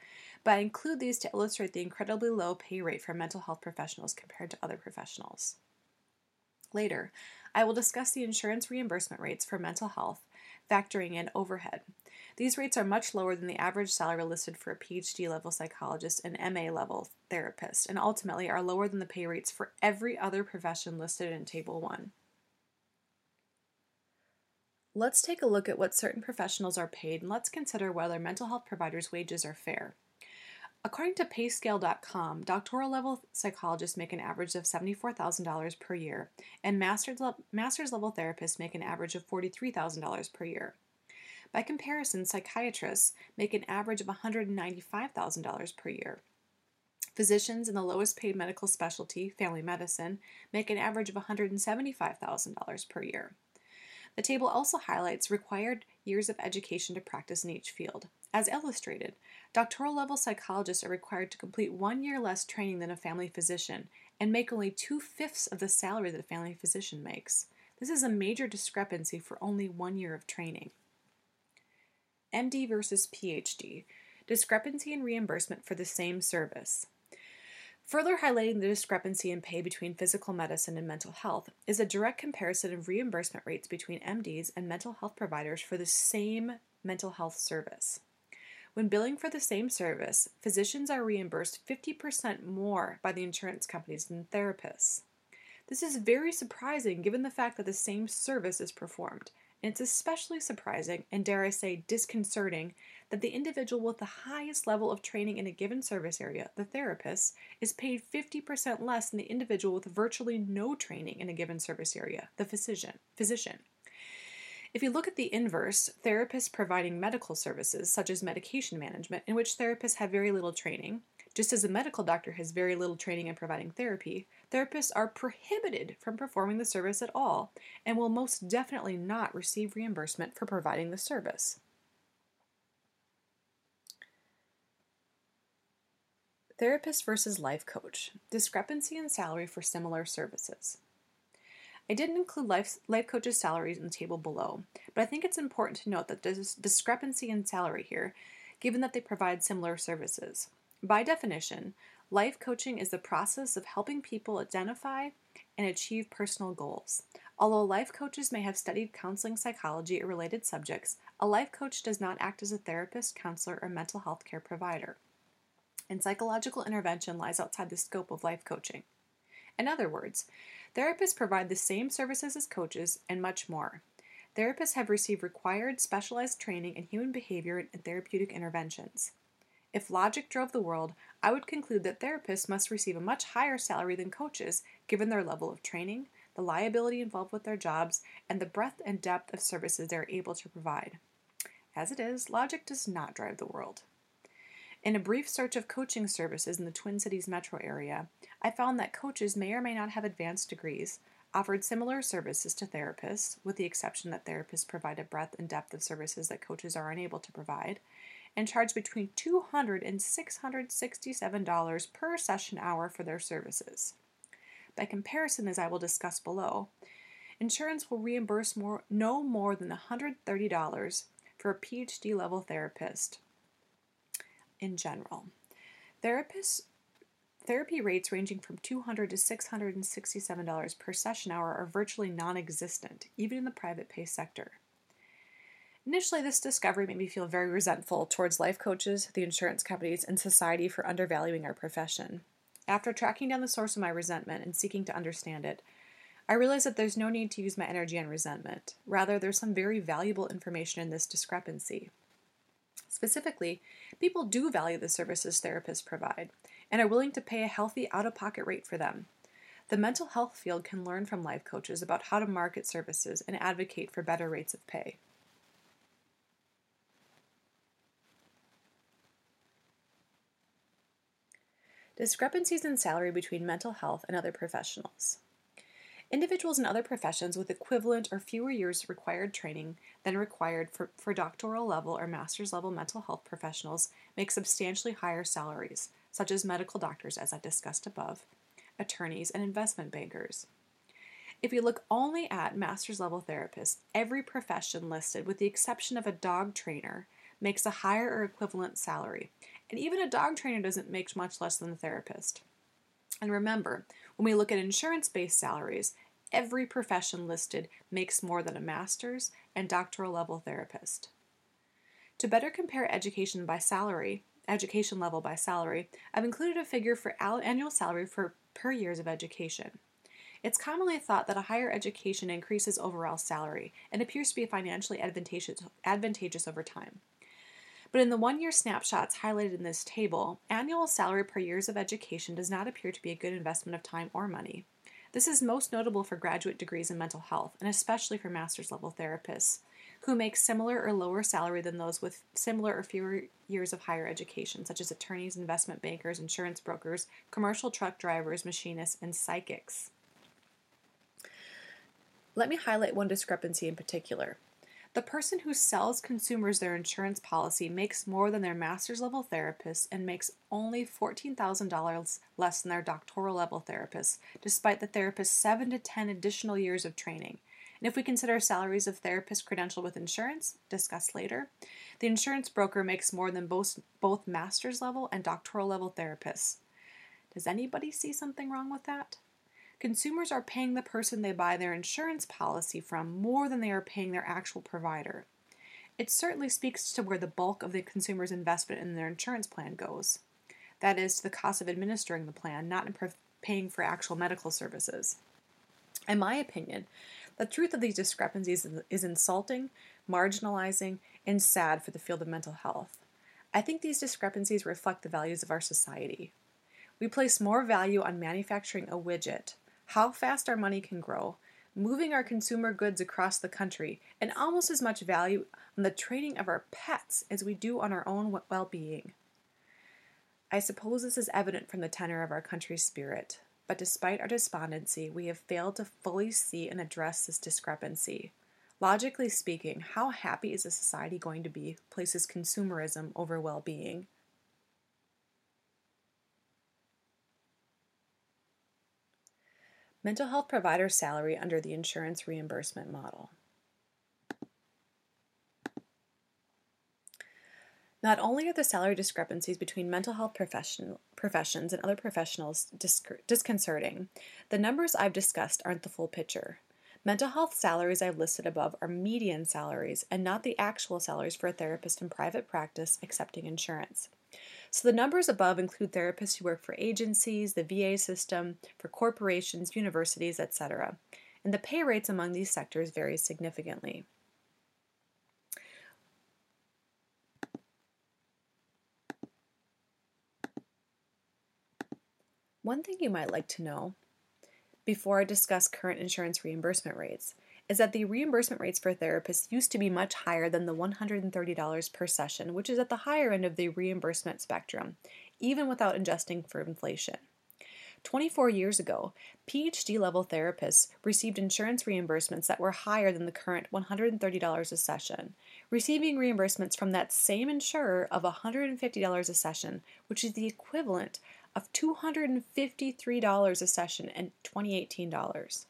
But I include these to illustrate the incredibly low pay rate for mental health professionals compared to other professionals. Later, I will discuss the insurance reimbursement rates for mental health, factoring in overhead. These rates are much lower than the average salary listed for a PhD level psychologist and MA level therapist, and ultimately are lower than the pay rates for every other profession listed in Table 1. Let's take a look at what certain professionals are paid and let's consider whether mental health providers' wages are fair. According to payscale.com, doctoral level psychologists make an average of $74,000 per year, and master's, le- master's level therapists make an average of $43,000 per year. By comparison, psychiatrists make an average of $195,000 per year. Physicians in the lowest paid medical specialty, family medicine, make an average of $175,000 per year. The table also highlights required years of education to practice in each field. As illustrated, doctoral level psychologists are required to complete one year less training than a family physician and make only two fifths of the salary that a family physician makes. This is a major discrepancy for only one year of training. MD versus PhD, discrepancy in reimbursement for the same service. Further highlighting the discrepancy in pay between physical medicine and mental health is a direct comparison of reimbursement rates between MDs and mental health providers for the same mental health service. When billing for the same service, physicians are reimbursed 50% more by the insurance companies than therapists. This is very surprising given the fact that the same service is performed, it's especially surprising, and dare I say disconcerting, that the individual with the highest level of training in a given service area, the therapist, is paid 50% less than the individual with virtually no training in a given service area, the physician. physician. If you look at the inverse, therapists providing medical services, such as medication management, in which therapists have very little training, just as a medical doctor has very little training in providing therapy, therapists are prohibited from performing the service at all and will most definitely not receive reimbursement for providing the service. Therapist versus life coach discrepancy in salary for similar services. I didn't include life, life coaches' salaries in the table below, but I think it's important to note that there's discrepancy in salary here, given that they provide similar services. By definition, life coaching is the process of helping people identify and achieve personal goals. Although life coaches may have studied counseling psychology or related subjects, a life coach does not act as a therapist, counselor, or mental health care provider. And psychological intervention lies outside the scope of life coaching. In other words, therapists provide the same services as coaches and much more. Therapists have received required specialized training in human behavior and therapeutic interventions. If logic drove the world, I would conclude that therapists must receive a much higher salary than coaches, given their level of training, the liability involved with their jobs, and the breadth and depth of services they are able to provide. As it is, logic does not drive the world. In a brief search of coaching services in the Twin Cities metro area, I found that coaches may or may not have advanced degrees, offered similar services to therapists, with the exception that therapists provide a breadth and depth of services that coaches are unable to provide, and charge between $200 and $667 per session hour for their services. By comparison, as I will discuss below, insurance will reimburse more, no more than $130 for a PhD level therapist in general. Therapists Therapy rates ranging from 200 to $667 per session hour are virtually non existent, even in the private pay sector. Initially, this discovery made me feel very resentful towards life coaches, the insurance companies, and society for undervaluing our profession. After tracking down the source of my resentment and seeking to understand it, I realized that there's no need to use my energy on resentment. Rather, there's some very valuable information in this discrepancy. Specifically, people do value the services therapists provide and are willing to pay a healthy out of pocket rate for them. The mental health field can learn from life coaches about how to market services and advocate for better rates of pay. Discrepancies in salary between mental health and other professionals. Individuals in other professions with equivalent or fewer years required training than required for, for doctoral level or master's level mental health professionals make substantially higher salaries, such as medical doctors, as I discussed above, attorneys, and investment bankers. If you look only at master's level therapists, every profession listed, with the exception of a dog trainer, makes a higher or equivalent salary, and even a dog trainer doesn't make much less than a therapist. And remember, when we look at insurance based salaries, every profession listed makes more than a master's and doctoral level therapist. To better compare education by salary, education level by salary, I've included a figure for annual salary for per years of education. It's commonly thought that a higher education increases overall salary and appears to be financially advantageous, advantageous over time. But in the one year snapshots highlighted in this table, annual salary per years of education does not appear to be a good investment of time or money. This is most notable for graduate degrees in mental health, and especially for master's level therapists, who make similar or lower salary than those with similar or fewer years of higher education, such as attorneys, investment bankers, insurance brokers, commercial truck drivers, machinists, and psychics. Let me highlight one discrepancy in particular. The person who sells consumers their insurance policy makes more than their master's level therapist and makes only $14,000 less than their doctoral level therapist, despite the therapist's 7 to 10 additional years of training. And if we consider salaries of therapists credentialed with insurance, discussed later, the insurance broker makes more than both, both master's level and doctoral level therapists. Does anybody see something wrong with that? Consumers are paying the person they buy their insurance policy from more than they are paying their actual provider. It certainly speaks to where the bulk of the consumer's investment in their insurance plan goes. That is, to the cost of administering the plan, not in paying for actual medical services. In my opinion, the truth of these discrepancies is insulting, marginalizing, and sad for the field of mental health. I think these discrepancies reflect the values of our society. We place more value on manufacturing a widget how fast our money can grow, moving our consumer goods across the country, and almost as much value on the trading of our pets as we do on our own well being. I suppose this is evident from the tenor of our country's spirit, but despite our despondency, we have failed to fully see and address this discrepancy. Logically speaking, how happy is a society going to be places consumerism over well being? Mental health provider salary under the insurance reimbursement model. Not only are the salary discrepancies between mental health profession, professions and other professionals disconcerting, the numbers I've discussed aren't the full picture. Mental health salaries I've listed above are median salaries and not the actual salaries for a therapist in private practice accepting insurance. So the numbers above include therapists who work for agencies, the VA system, for corporations, universities, etc. And the pay rates among these sectors vary significantly. One thing you might like to know before I discuss current insurance reimbursement rates is that the reimbursement rates for therapists used to be much higher than the $130 per session, which is at the higher end of the reimbursement spectrum, even without adjusting for inflation. 24 years ago, PhD level therapists received insurance reimbursements that were higher than the current $130 a session, receiving reimbursements from that same insurer of $150 a session, which is the equivalent of $253 a session in 2018 dollars.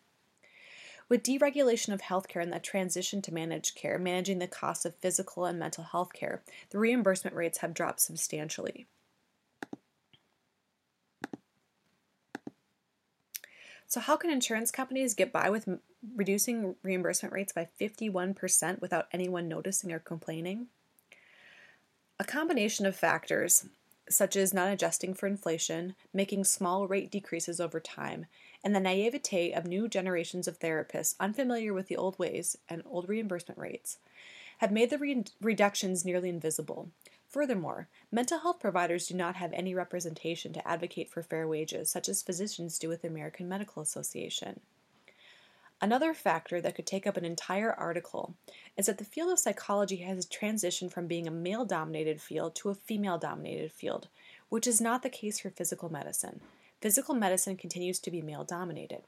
With deregulation of healthcare and the transition to managed care, managing the costs of physical and mental health care, the reimbursement rates have dropped substantially. So, how can insurance companies get by with reducing reimbursement rates by 51% without anyone noticing or complaining? A combination of factors, such as not adjusting for inflation, making small rate decreases over time, and the naivete of new generations of therapists unfamiliar with the old ways and old reimbursement rates, have made the re- reductions nearly invisible. Furthermore, mental health providers do not have any representation to advocate for fair wages, such as physicians do with the American Medical Association. Another factor that could take up an entire article is that the field of psychology has transitioned from being a male dominated field to a female dominated field, which is not the case for physical medicine. Physical medicine continues to be male dominated.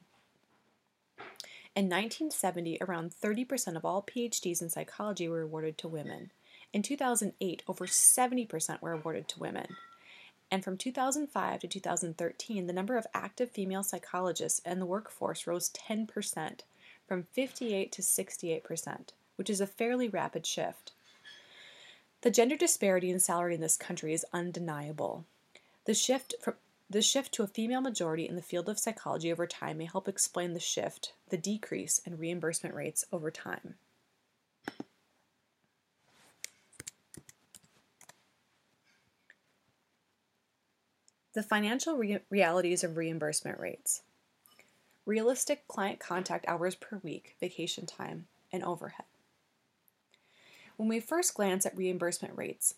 In 1970, around 30% of all PhDs in psychology were awarded to women. In 2008, over 70% were awarded to women. And from 2005 to 2013, the number of active female psychologists in the workforce rose 10%, from 58 to 68%, which is a fairly rapid shift. The gender disparity in salary in this country is undeniable. The shift from the shift to a female majority in the field of psychology over time may help explain the shift, the decrease in reimbursement rates over time. The financial re- realities of reimbursement rates. Realistic client contact hours per week, vacation time, and overhead. When we first glance at reimbursement rates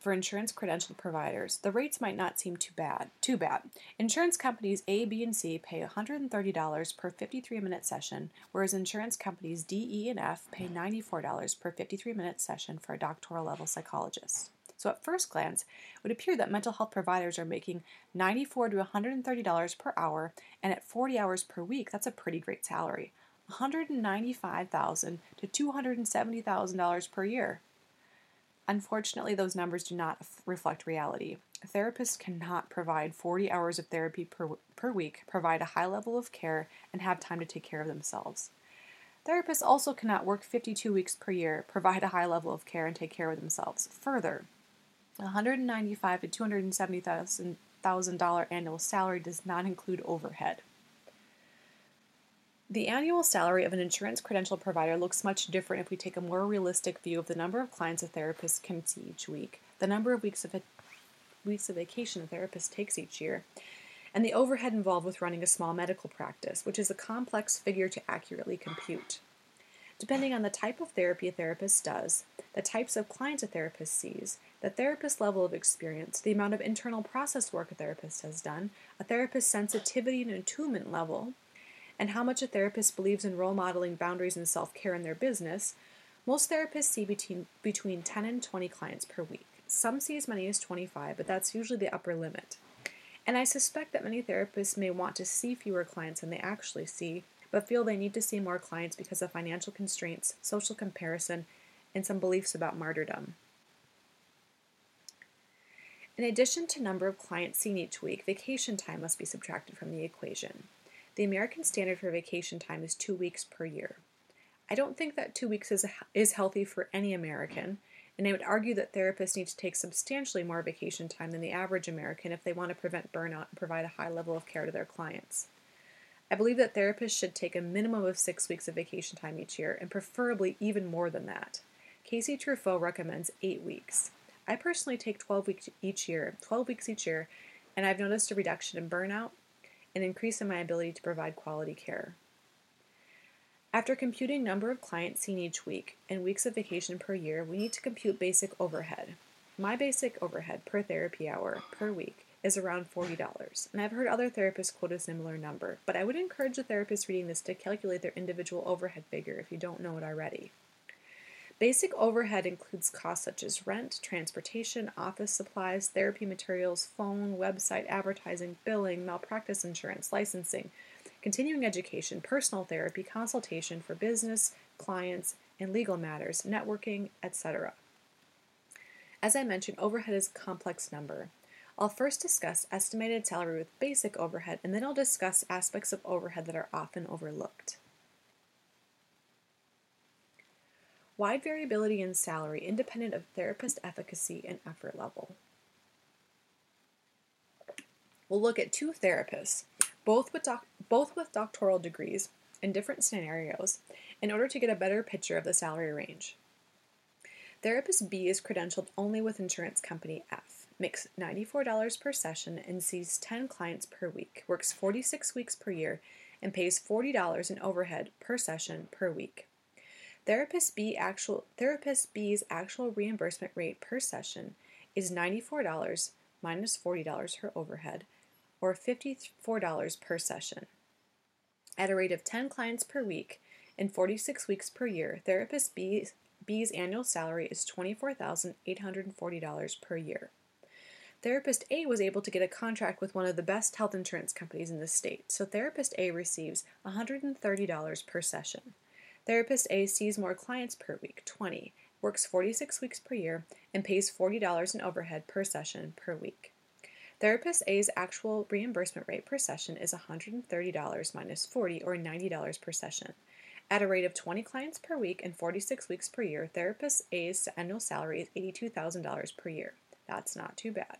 for insurance credentialed providers, the rates might not seem too bad. Too bad. Insurance companies A, B, and C pay $130 per 53-minute session, whereas insurance companies D, E, and F pay $94 per 53-minute session for a doctoral level psychologist. So at first glance, it would appear that mental health providers are making $94 to $130 per hour, and at 40 hours per week, that's a pretty great salary. 195,000 to $270,000 per year. Unfortunately, those numbers do not reflect reality. Therapists cannot provide 40 hours of therapy per, per week, provide a high level of care, and have time to take care of themselves. Therapists also cannot work 52 weeks per year, provide a high level of care, and take care of themselves. Further, 195 to 270 thousand dollar annual salary does not include overhead. The annual salary of an insurance credential provider looks much different if we take a more realistic view of the number of clients a therapist can see each week, the number of weeks of weeks of vacation a therapist takes each year, and the overhead involved with running a small medical practice, which is a complex figure to accurately compute. Depending on the type of therapy a therapist does, the types of clients a therapist sees, the therapist's level of experience, the amount of internal process work a therapist has done, a therapist's sensitivity and attunement level, and how much a therapist believes in role modeling boundaries and self care in their business, most therapists see between, between 10 and 20 clients per week. Some see as many as 25, but that's usually the upper limit. And I suspect that many therapists may want to see fewer clients than they actually see but feel they need to see more clients because of financial constraints, social comparison, and some beliefs about martyrdom. In addition to number of clients seen each week, vacation time must be subtracted from the equation. The American standard for vacation time is two weeks per year. I don't think that two weeks is, is healthy for any American, and I would argue that therapists need to take substantially more vacation time than the average American if they want to prevent burnout and provide a high level of care to their clients. I believe that therapists should take a minimum of six weeks of vacation time each year, and preferably even more than that. Casey Truffo recommends eight weeks. I personally take 12 weeks each year, 12 weeks each year, and I've noticed a reduction in burnout and increase in my ability to provide quality care. After computing number of clients seen each week and weeks of vacation per year, we need to compute basic overhead. My basic overhead per therapy hour per week is around $40. And I've heard other therapists quote a similar number, but I would encourage the therapist reading this to calculate their individual overhead figure if you don't know it already. Basic overhead includes costs such as rent, transportation, office supplies, therapy materials, phone, website advertising, billing, malpractice insurance, licensing, continuing education, personal therapy, consultation for business, clients, and legal matters, networking, etc. As I mentioned, overhead is a complex number. I'll first discuss estimated salary with basic overhead, and then I'll discuss aspects of overhead that are often overlooked. Wide variability in salary independent of therapist efficacy and effort level. We'll look at two therapists, both with, doc- both with doctoral degrees in different scenarios in order to get a better picture of the salary range. Therapist B is credentialed only with insurance company F, makes $94 per session and sees 10 clients per week, works 46 weeks per year, and pays $40 in overhead per session per week. Therapist B actual therapist B's actual reimbursement rate per session is $94 minus $40 her overhead or $54 per session. At a rate of 10 clients per week and 46 weeks per year, therapist B's, B's annual salary is $24,840 per year. Therapist A was able to get a contract with one of the best health insurance companies in the state, so Therapist A receives $130 per session. Therapist A sees more clients per week, 20, works 46 weeks per year, and pays $40 in overhead per session per week. Therapist A's actual reimbursement rate per session is $130 minus 40 or $90 per session. At a rate of 20 clients per week and 46 weeks per year, Therapist A's annual salary is $82,000 per year. That's not too bad.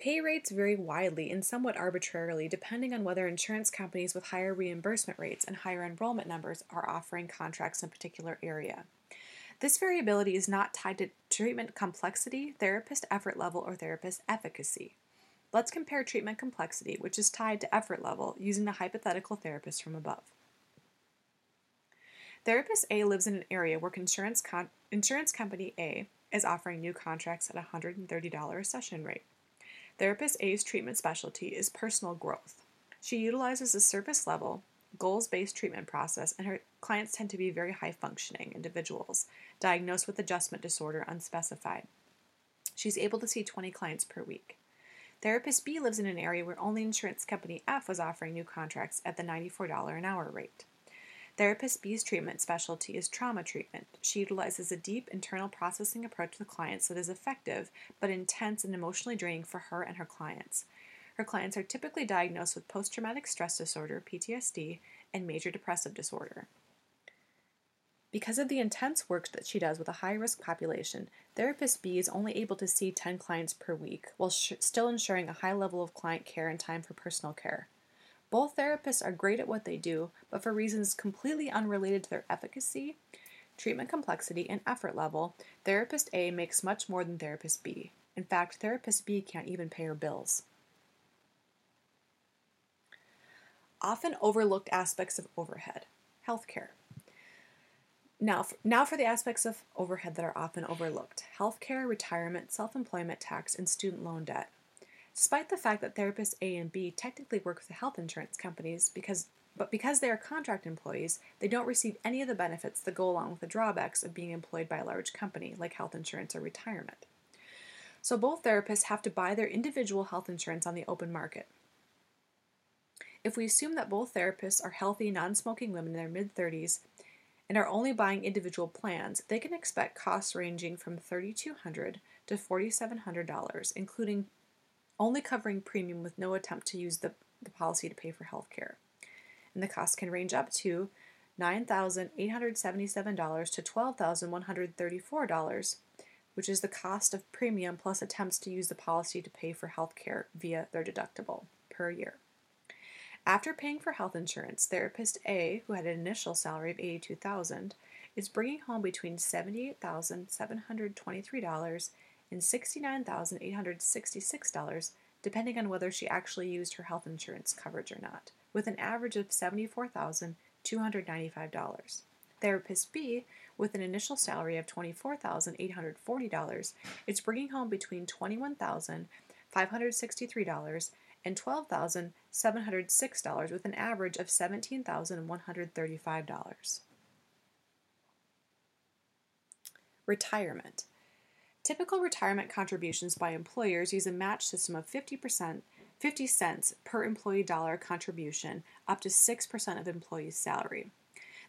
Pay rates vary widely and somewhat arbitrarily depending on whether insurance companies with higher reimbursement rates and higher enrollment numbers are offering contracts in a particular area. This variability is not tied to treatment complexity, therapist effort level, or therapist efficacy. Let's compare treatment complexity, which is tied to effort level, using the hypothetical therapist from above. Therapist A lives in an area where insurance, con- insurance company A is offering new contracts at $130 a session rate. Therapist A's treatment specialty is personal growth. She utilizes a service level, goals based treatment process, and her clients tend to be very high functioning individuals, diagnosed with adjustment disorder unspecified. She's able to see 20 clients per week. Therapist B lives in an area where only insurance company F was offering new contracts at the $94 an hour rate. Therapist B's treatment specialty is trauma treatment. She utilizes a deep internal processing approach with clients that is effective but intense and emotionally draining for her and her clients. Her clients are typically diagnosed with post traumatic stress disorder, PTSD, and major depressive disorder. Because of the intense work that she does with a high risk population, Therapist B is only able to see 10 clients per week while sh- still ensuring a high level of client care and time for personal care. Both therapists are great at what they do, but for reasons completely unrelated to their efficacy, treatment complexity, and effort level, therapist A makes much more than therapist B. In fact, therapist B can't even pay her bills. Often overlooked aspects of overhead healthcare. Now, for, now for the aspects of overhead that are often overlooked healthcare, retirement, self employment tax, and student loan debt. Despite the fact that therapists A and B technically work with the health insurance companies because but because they are contract employees, they don't receive any of the benefits that go along with the drawbacks of being employed by a large company like health insurance or retirement. So both therapists have to buy their individual health insurance on the open market. If we assume that both therapists are healthy, non smoking women in their mid 30s and are only buying individual plans, they can expect costs ranging from 3,200 to $4,700, including only covering premium with no attempt to use the, the policy to pay for health care. And the cost can range up to $9,877 to $12,134, which is the cost of premium plus attempts to use the policy to pay for health care via their deductible per year. After paying for health insurance, therapist A, who had an initial salary of 82,000, is bringing home between $78,723 and $69,866, depending on whether she actually used her health insurance coverage or not, with an average of $74,295. Therapist B, with an initial salary of $24,840, is bringing home between $21,563 and $12,706 with an average of $17,135. Retirement. Typical retirement contributions by employers use a match system of 50%, 50 cents per employee dollar contribution up to 6% of employee's salary.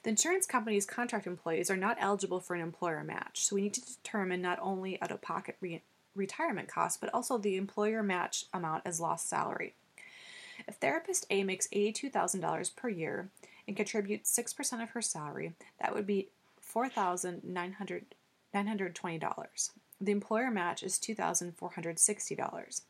The insurance company's contract employees are not eligible for an employer match, so we need to determine not only out of pocket re- retirement costs, but also the employer match amount as lost salary. If therapist A makes $82,000 per year and contributes 6% of her salary, that would be $4,920. The employer match is $2,460.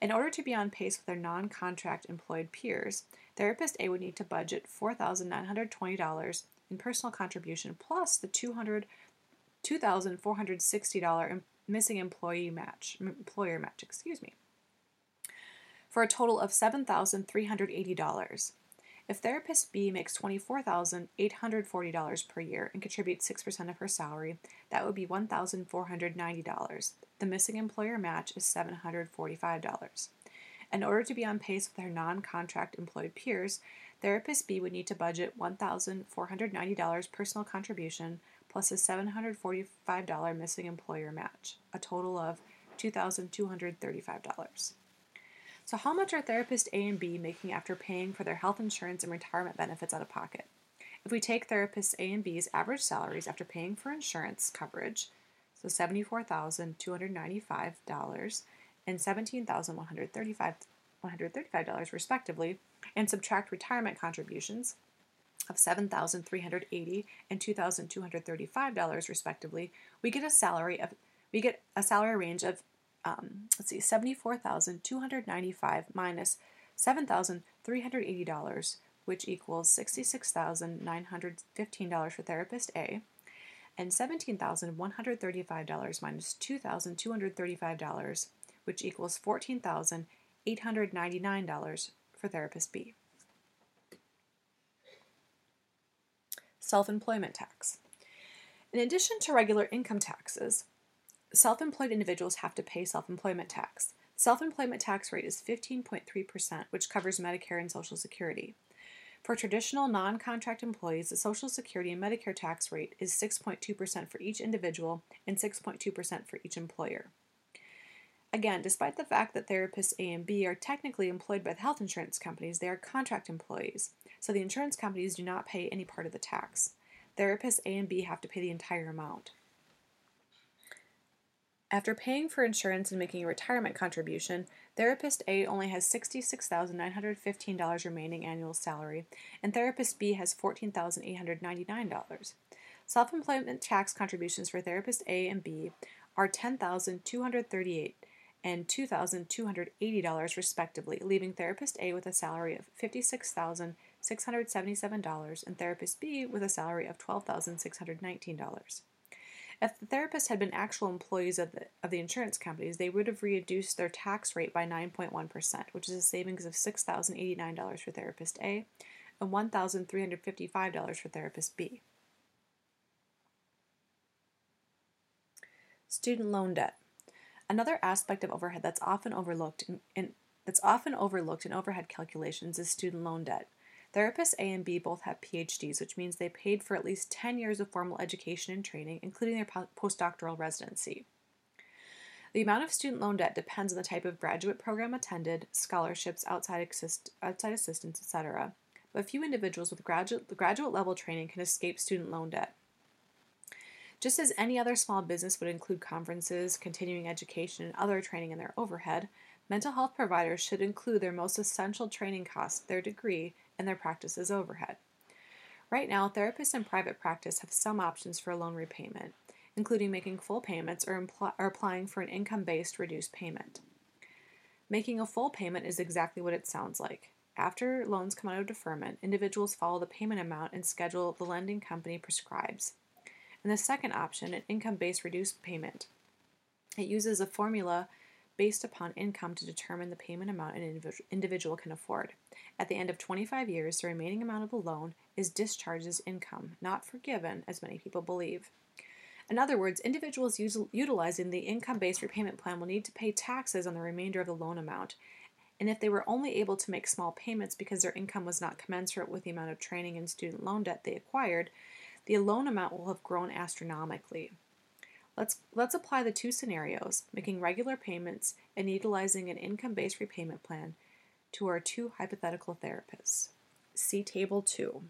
In order to be on pace with their non contract employed peers, Therapist A would need to budget $4,920 in personal contribution plus the $200, $2,460 missing employee match, employer match, excuse me, for a total of $7,380. If therapist B makes $24,840 per year and contributes 6% of her salary, that would be $1,490. The missing employer match is $745. In order to be on pace with her non contract employed peers, therapist B would need to budget $1,490 personal contribution plus a $745 missing employer match, a total of $2,235. So, how much are therapists A and B making after paying for their health insurance and retirement benefits out of pocket? If we take therapists A and B's average salaries after paying for insurance coverage, so $74,295 and 17,135 $135 respectively, and subtract retirement contributions of 7,380 and $2,235 respectively, we get a salary of we get a salary range of um, let's see, $74,295 minus $7,380, which equals $66,915 for therapist A, and $17,135 minus $2,235, which equals $14,899 for therapist B. Self employment tax. In addition to regular income taxes, self employed individuals have to pay self employment tax. Self employment tax rate is 15.3%, which covers Medicare and Social Security. For traditional non contract employees, the Social Security and Medicare tax rate is 6.2% for each individual and 6.2% for each employer. Again, despite the fact that therapists A and B are technically employed by the health insurance companies, they are contract employees, so the insurance companies do not pay any part of the tax. Therapists A and B have to pay the entire amount. After paying for insurance and making a retirement contribution, Therapist A only has $66,915 remaining annual salary, and Therapist B has $14,899. Self employment tax contributions for Therapist A and B are $10,238 and $2,280 respectively, leaving Therapist A with a salary of $56,677 and Therapist B with a salary of $12,619. If the therapists had been actual employees of the, of the insurance companies, they would have reduced their tax rate by 9.1%, which is a savings of $6,089 for therapist A and $1,355 for therapist B. Student loan debt. Another aspect of overhead that's often overlooked in, in that's often overlooked in overhead calculations is student loan debt. Therapists A and B both have PhDs, which means they paid for at least 10 years of formal education and training, including their postdoctoral residency. The amount of student loan debt depends on the type of graduate program attended, scholarships, outside, assist, outside assistance, etc. But few individuals with graduate, graduate level training can escape student loan debt. Just as any other small business would include conferences, continuing education, and other training in their overhead, mental health providers should include their most essential training costs, their degree, and their practice's overhead. Right now, therapists in private practice have some options for loan repayment, including making full payments or, impl- or applying for an income based reduced payment. Making a full payment is exactly what it sounds like. After loans come out of deferment, individuals follow the payment amount and schedule the lending company prescribes. And the second option, an income based reduced payment, it uses a formula based upon income to determine the payment amount an individual can afford. At the end of 25 years, the remaining amount of the loan is discharged as income, not forgiven, as many people believe. In other words, individuals utilizing the income based repayment plan will need to pay taxes on the remainder of the loan amount. And if they were only able to make small payments because their income was not commensurate with the amount of training and student loan debt they acquired, the loan amount will have grown astronomically. Let's, let's apply the two scenarios, making regular payments and utilizing an income based repayment plan, to our two hypothetical therapists. See Table 2.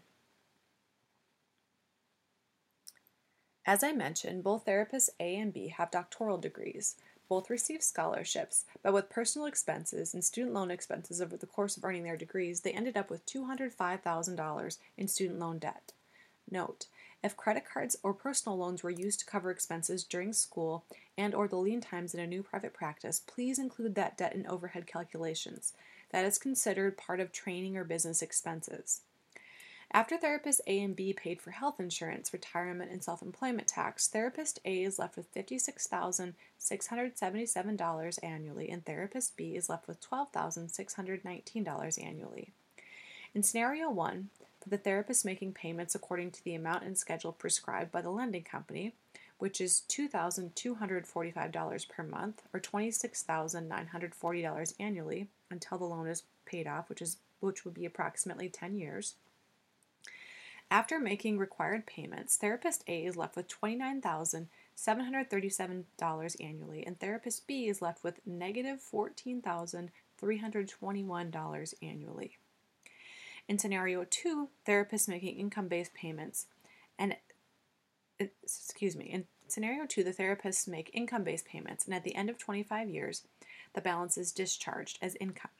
As I mentioned, both therapists A and B have doctoral degrees. Both receive scholarships, but with personal expenses and student loan expenses over the course of earning their degrees, they ended up with $205,000 in student loan debt. Note, If credit cards or personal loans were used to cover expenses during school and or the lean times in a new private practice, please include that debt in overhead calculations. That is considered part of training or business expenses. After therapist A and B paid for health insurance, retirement, and self employment tax, therapist A is left with $56,677 annually, and therapist B is left with $12,619 annually. In scenario 1, for the therapist making payments according to the amount and schedule prescribed by the lending company, which is $2,245 per month or $26,940 annually until the loan is paid off, which is which would be approximately 10 years. After making required payments, therapist A is left with $29,737 annually, and therapist B is left with negative $14,321 annually. In scenario 2, therapists making income-based payments and uh, excuse me, in scenario 2, the therapists make income-based payments and at the end of 25 years, the balance is discharged as income.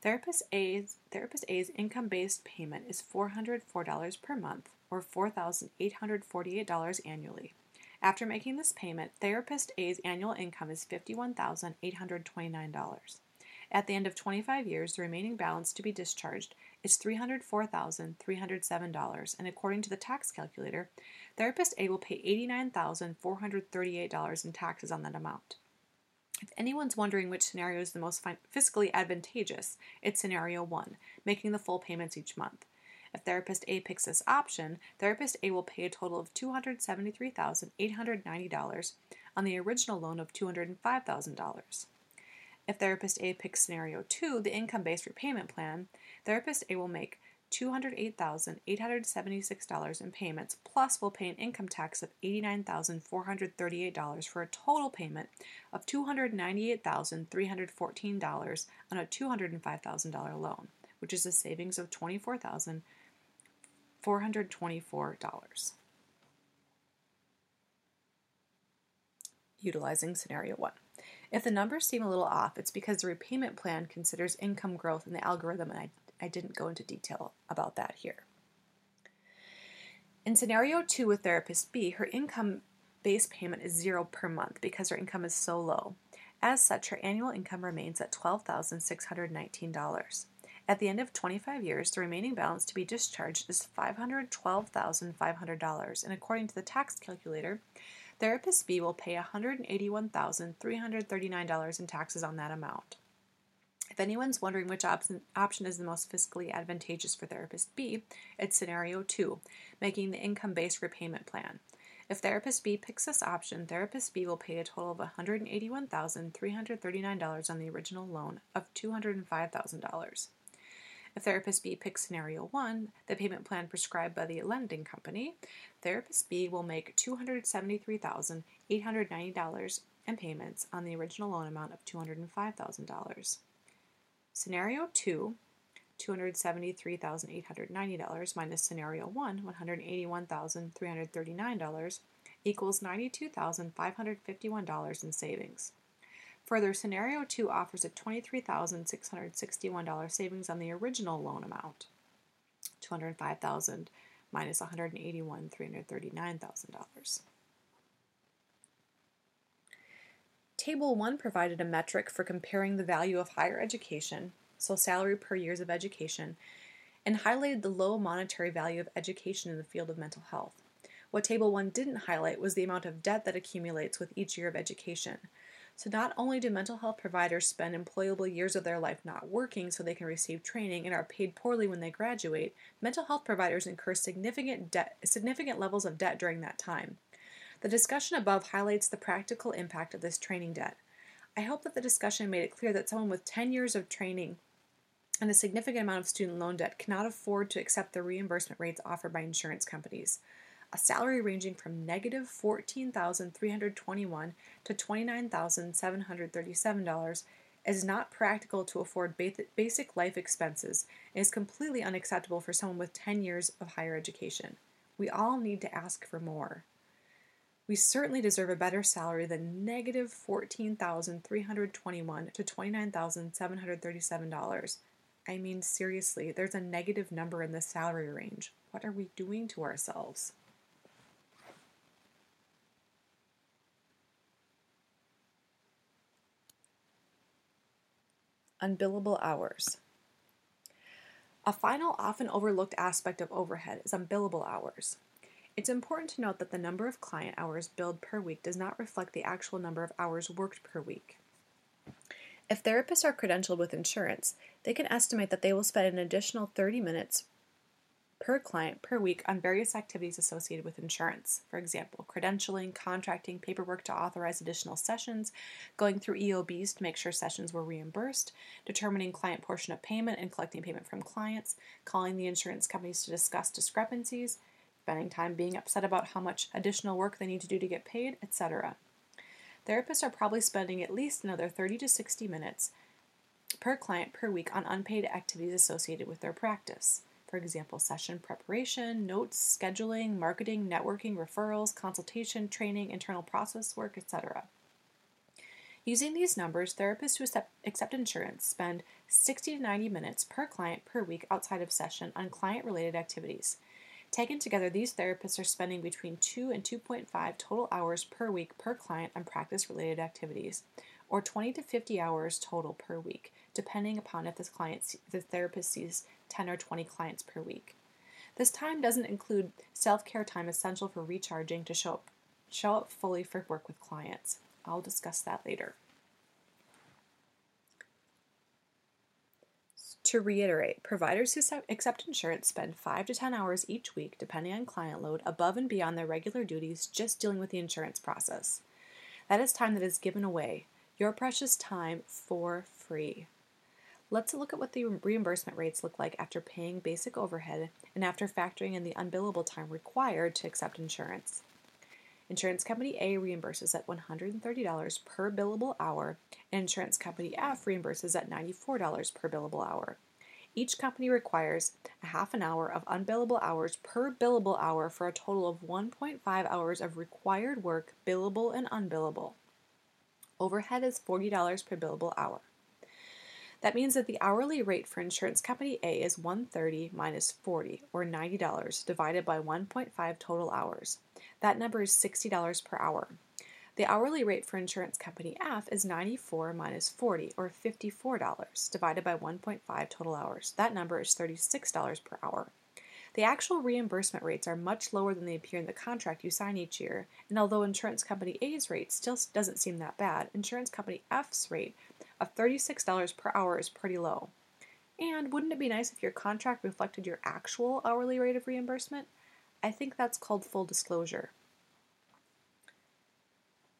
Therapist A's, Therapist A's income based payment is $404 per month or $4,848 annually. After making this payment, Therapist A's annual income is $51,829. At the end of 25 years, the remaining balance to be discharged is $304,307, and according to the tax calculator, Therapist A will pay $89,438 in taxes on that amount. If anyone's wondering which scenario is the most fiscally advantageous, it's scenario 1, making the full payments each month. If therapist A picks this option, therapist A will pay a total of $273,890 on the original loan of $205,000. If therapist A picks scenario 2, the income based repayment plan, therapist A will make $208,876 in payments, plus will pay an income tax of $89,438 for a total payment of $298,314 on a $205,000 loan, which is a savings of $24,424. Utilizing scenario 1. If the numbers seem a little off, it's because the repayment plan considers income growth in the algorithm and I I didn't go into detail about that here. In scenario two with therapist B, her income base payment is zero per month because her income is so low. As such, her annual income remains at $12,619. At the end of 25 years, the remaining balance to be discharged is $512,500, and according to the tax calculator, therapist B will pay $181,339 in taxes on that amount. If anyone's wondering which option, option is the most fiscally advantageous for therapist B, it's scenario 2, making the income based repayment plan. If therapist B picks this option, therapist B will pay a total of $181,339 on the original loan of $205,000. Therapist B picks scenario 1, the payment plan prescribed by the lending company, therapist B will make $273,890 in payments on the original loan amount of $205,000. Scenario 2, $273,890 minus Scenario 1, $181,339 equals $92,551 in savings. Further, Scenario 2 offers a $23,661 savings on the original loan amount, $205,000 minus $181,339,000. Table 1 provided a metric for comparing the value of higher education, so salary per years of education, and highlighted the low monetary value of education in the field of mental health. What Table 1 didn't highlight was the amount of debt that accumulates with each year of education. So, not only do mental health providers spend employable years of their life not working so they can receive training and are paid poorly when they graduate, mental health providers incur significant debt, significant levels of debt during that time. The discussion above highlights the practical impact of this training debt. I hope that the discussion made it clear that someone with 10 years of training and a significant amount of student loan debt cannot afford to accept the reimbursement rates offered by insurance companies. A salary ranging from negative $14,321 to $29,737 is not practical to afford basic life expenses and is completely unacceptable for someone with 10 years of higher education. We all need to ask for more. We certainly deserve a better salary than negative $14,321 to $29,737. I mean, seriously, there's a negative number in the salary range. What are we doing to ourselves? Unbillable hours. A final, often overlooked aspect of overhead is unbillable hours. It's important to note that the number of client hours billed per week does not reflect the actual number of hours worked per week. If therapists are credentialed with insurance, they can estimate that they will spend an additional 30 minutes per client per week on various activities associated with insurance. For example, credentialing, contracting, paperwork to authorize additional sessions, going through EOBs to make sure sessions were reimbursed, determining client portion of payment and collecting payment from clients, calling the insurance companies to discuss discrepancies, spending time being upset about how much additional work they need to do to get paid, etc. Therapists are probably spending at least another 30 to 60 minutes per client per week on unpaid activities associated with their practice. For example, session preparation, notes, scheduling, marketing, networking, referrals, consultation, training, internal process work, etc. Using these numbers, therapists who accept insurance spend 60 to 90 minutes per client per week outside of session on client related activities. Taken together, these therapists are spending between 2 and 2.5 total hours per week per client on practice related activities, or 20 to 50 hours total per week, depending upon if this client, the therapist sees 10 or 20 clients per week. This time doesn't include self care time essential for recharging to show up, show up fully for work with clients. I'll discuss that later. To reiterate, providers who accept insurance spend 5 to 10 hours each week, depending on client load, above and beyond their regular duties just dealing with the insurance process. That is time that is given away, your precious time for free. Let's look at what the reimbursement rates look like after paying basic overhead and after factoring in the unbillable time required to accept insurance. Insurance Company A reimburses at $130 per billable hour, and Insurance Company F reimburses at $94 per billable hour. Each company requires a half an hour of unbillable hours per billable hour for a total of 1.5 hours of required work, billable and unbillable. Overhead is $40 per billable hour. That means that the hourly rate for insurance company A is 130 minus 40 or $90 divided by 1.5 total hours. That number is $60 per hour. The hourly rate for insurance company F is 94 minus 40 or $54 divided by 1.5 total hours. That number is $36 per hour. The actual reimbursement rates are much lower than they appear in the contract you sign each year, and although insurance company A's rate still doesn't seem that bad, insurance company F's rate of $36 per hour is pretty low. And wouldn't it be nice if your contract reflected your actual hourly rate of reimbursement? I think that's called full disclosure.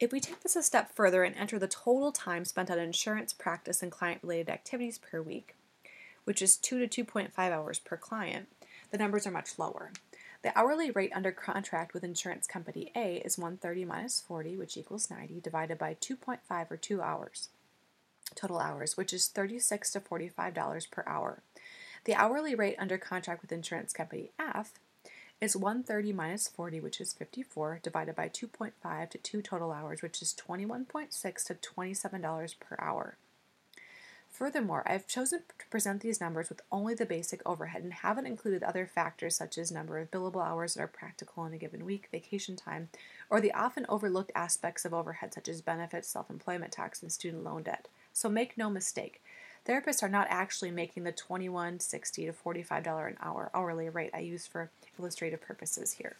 If we take this a step further and enter the total time spent on insurance practice and client related activities per week, which is 2 to 2.5 hours per client, the numbers are much lower. The hourly rate under contract with insurance company A is 130 minus 40, which equals 90, divided by 2.5 or 2 hours, total hours, which is 36 to $45 per hour. The hourly rate under contract with insurance company F is 130 minus 40, which is 54, divided by 2.5 to 2 total hours, which is 21.6 to $27 per hour. Furthermore, I've chosen to present these numbers with only the basic overhead and haven't included other factors such as number of billable hours that are practical in a given week, vacation time, or the often overlooked aspects of overhead such as benefits, self employment tax, and student loan debt. So make no mistake, therapists are not actually making the $21, $60 to $45 an hour hourly rate I use for illustrative purposes here.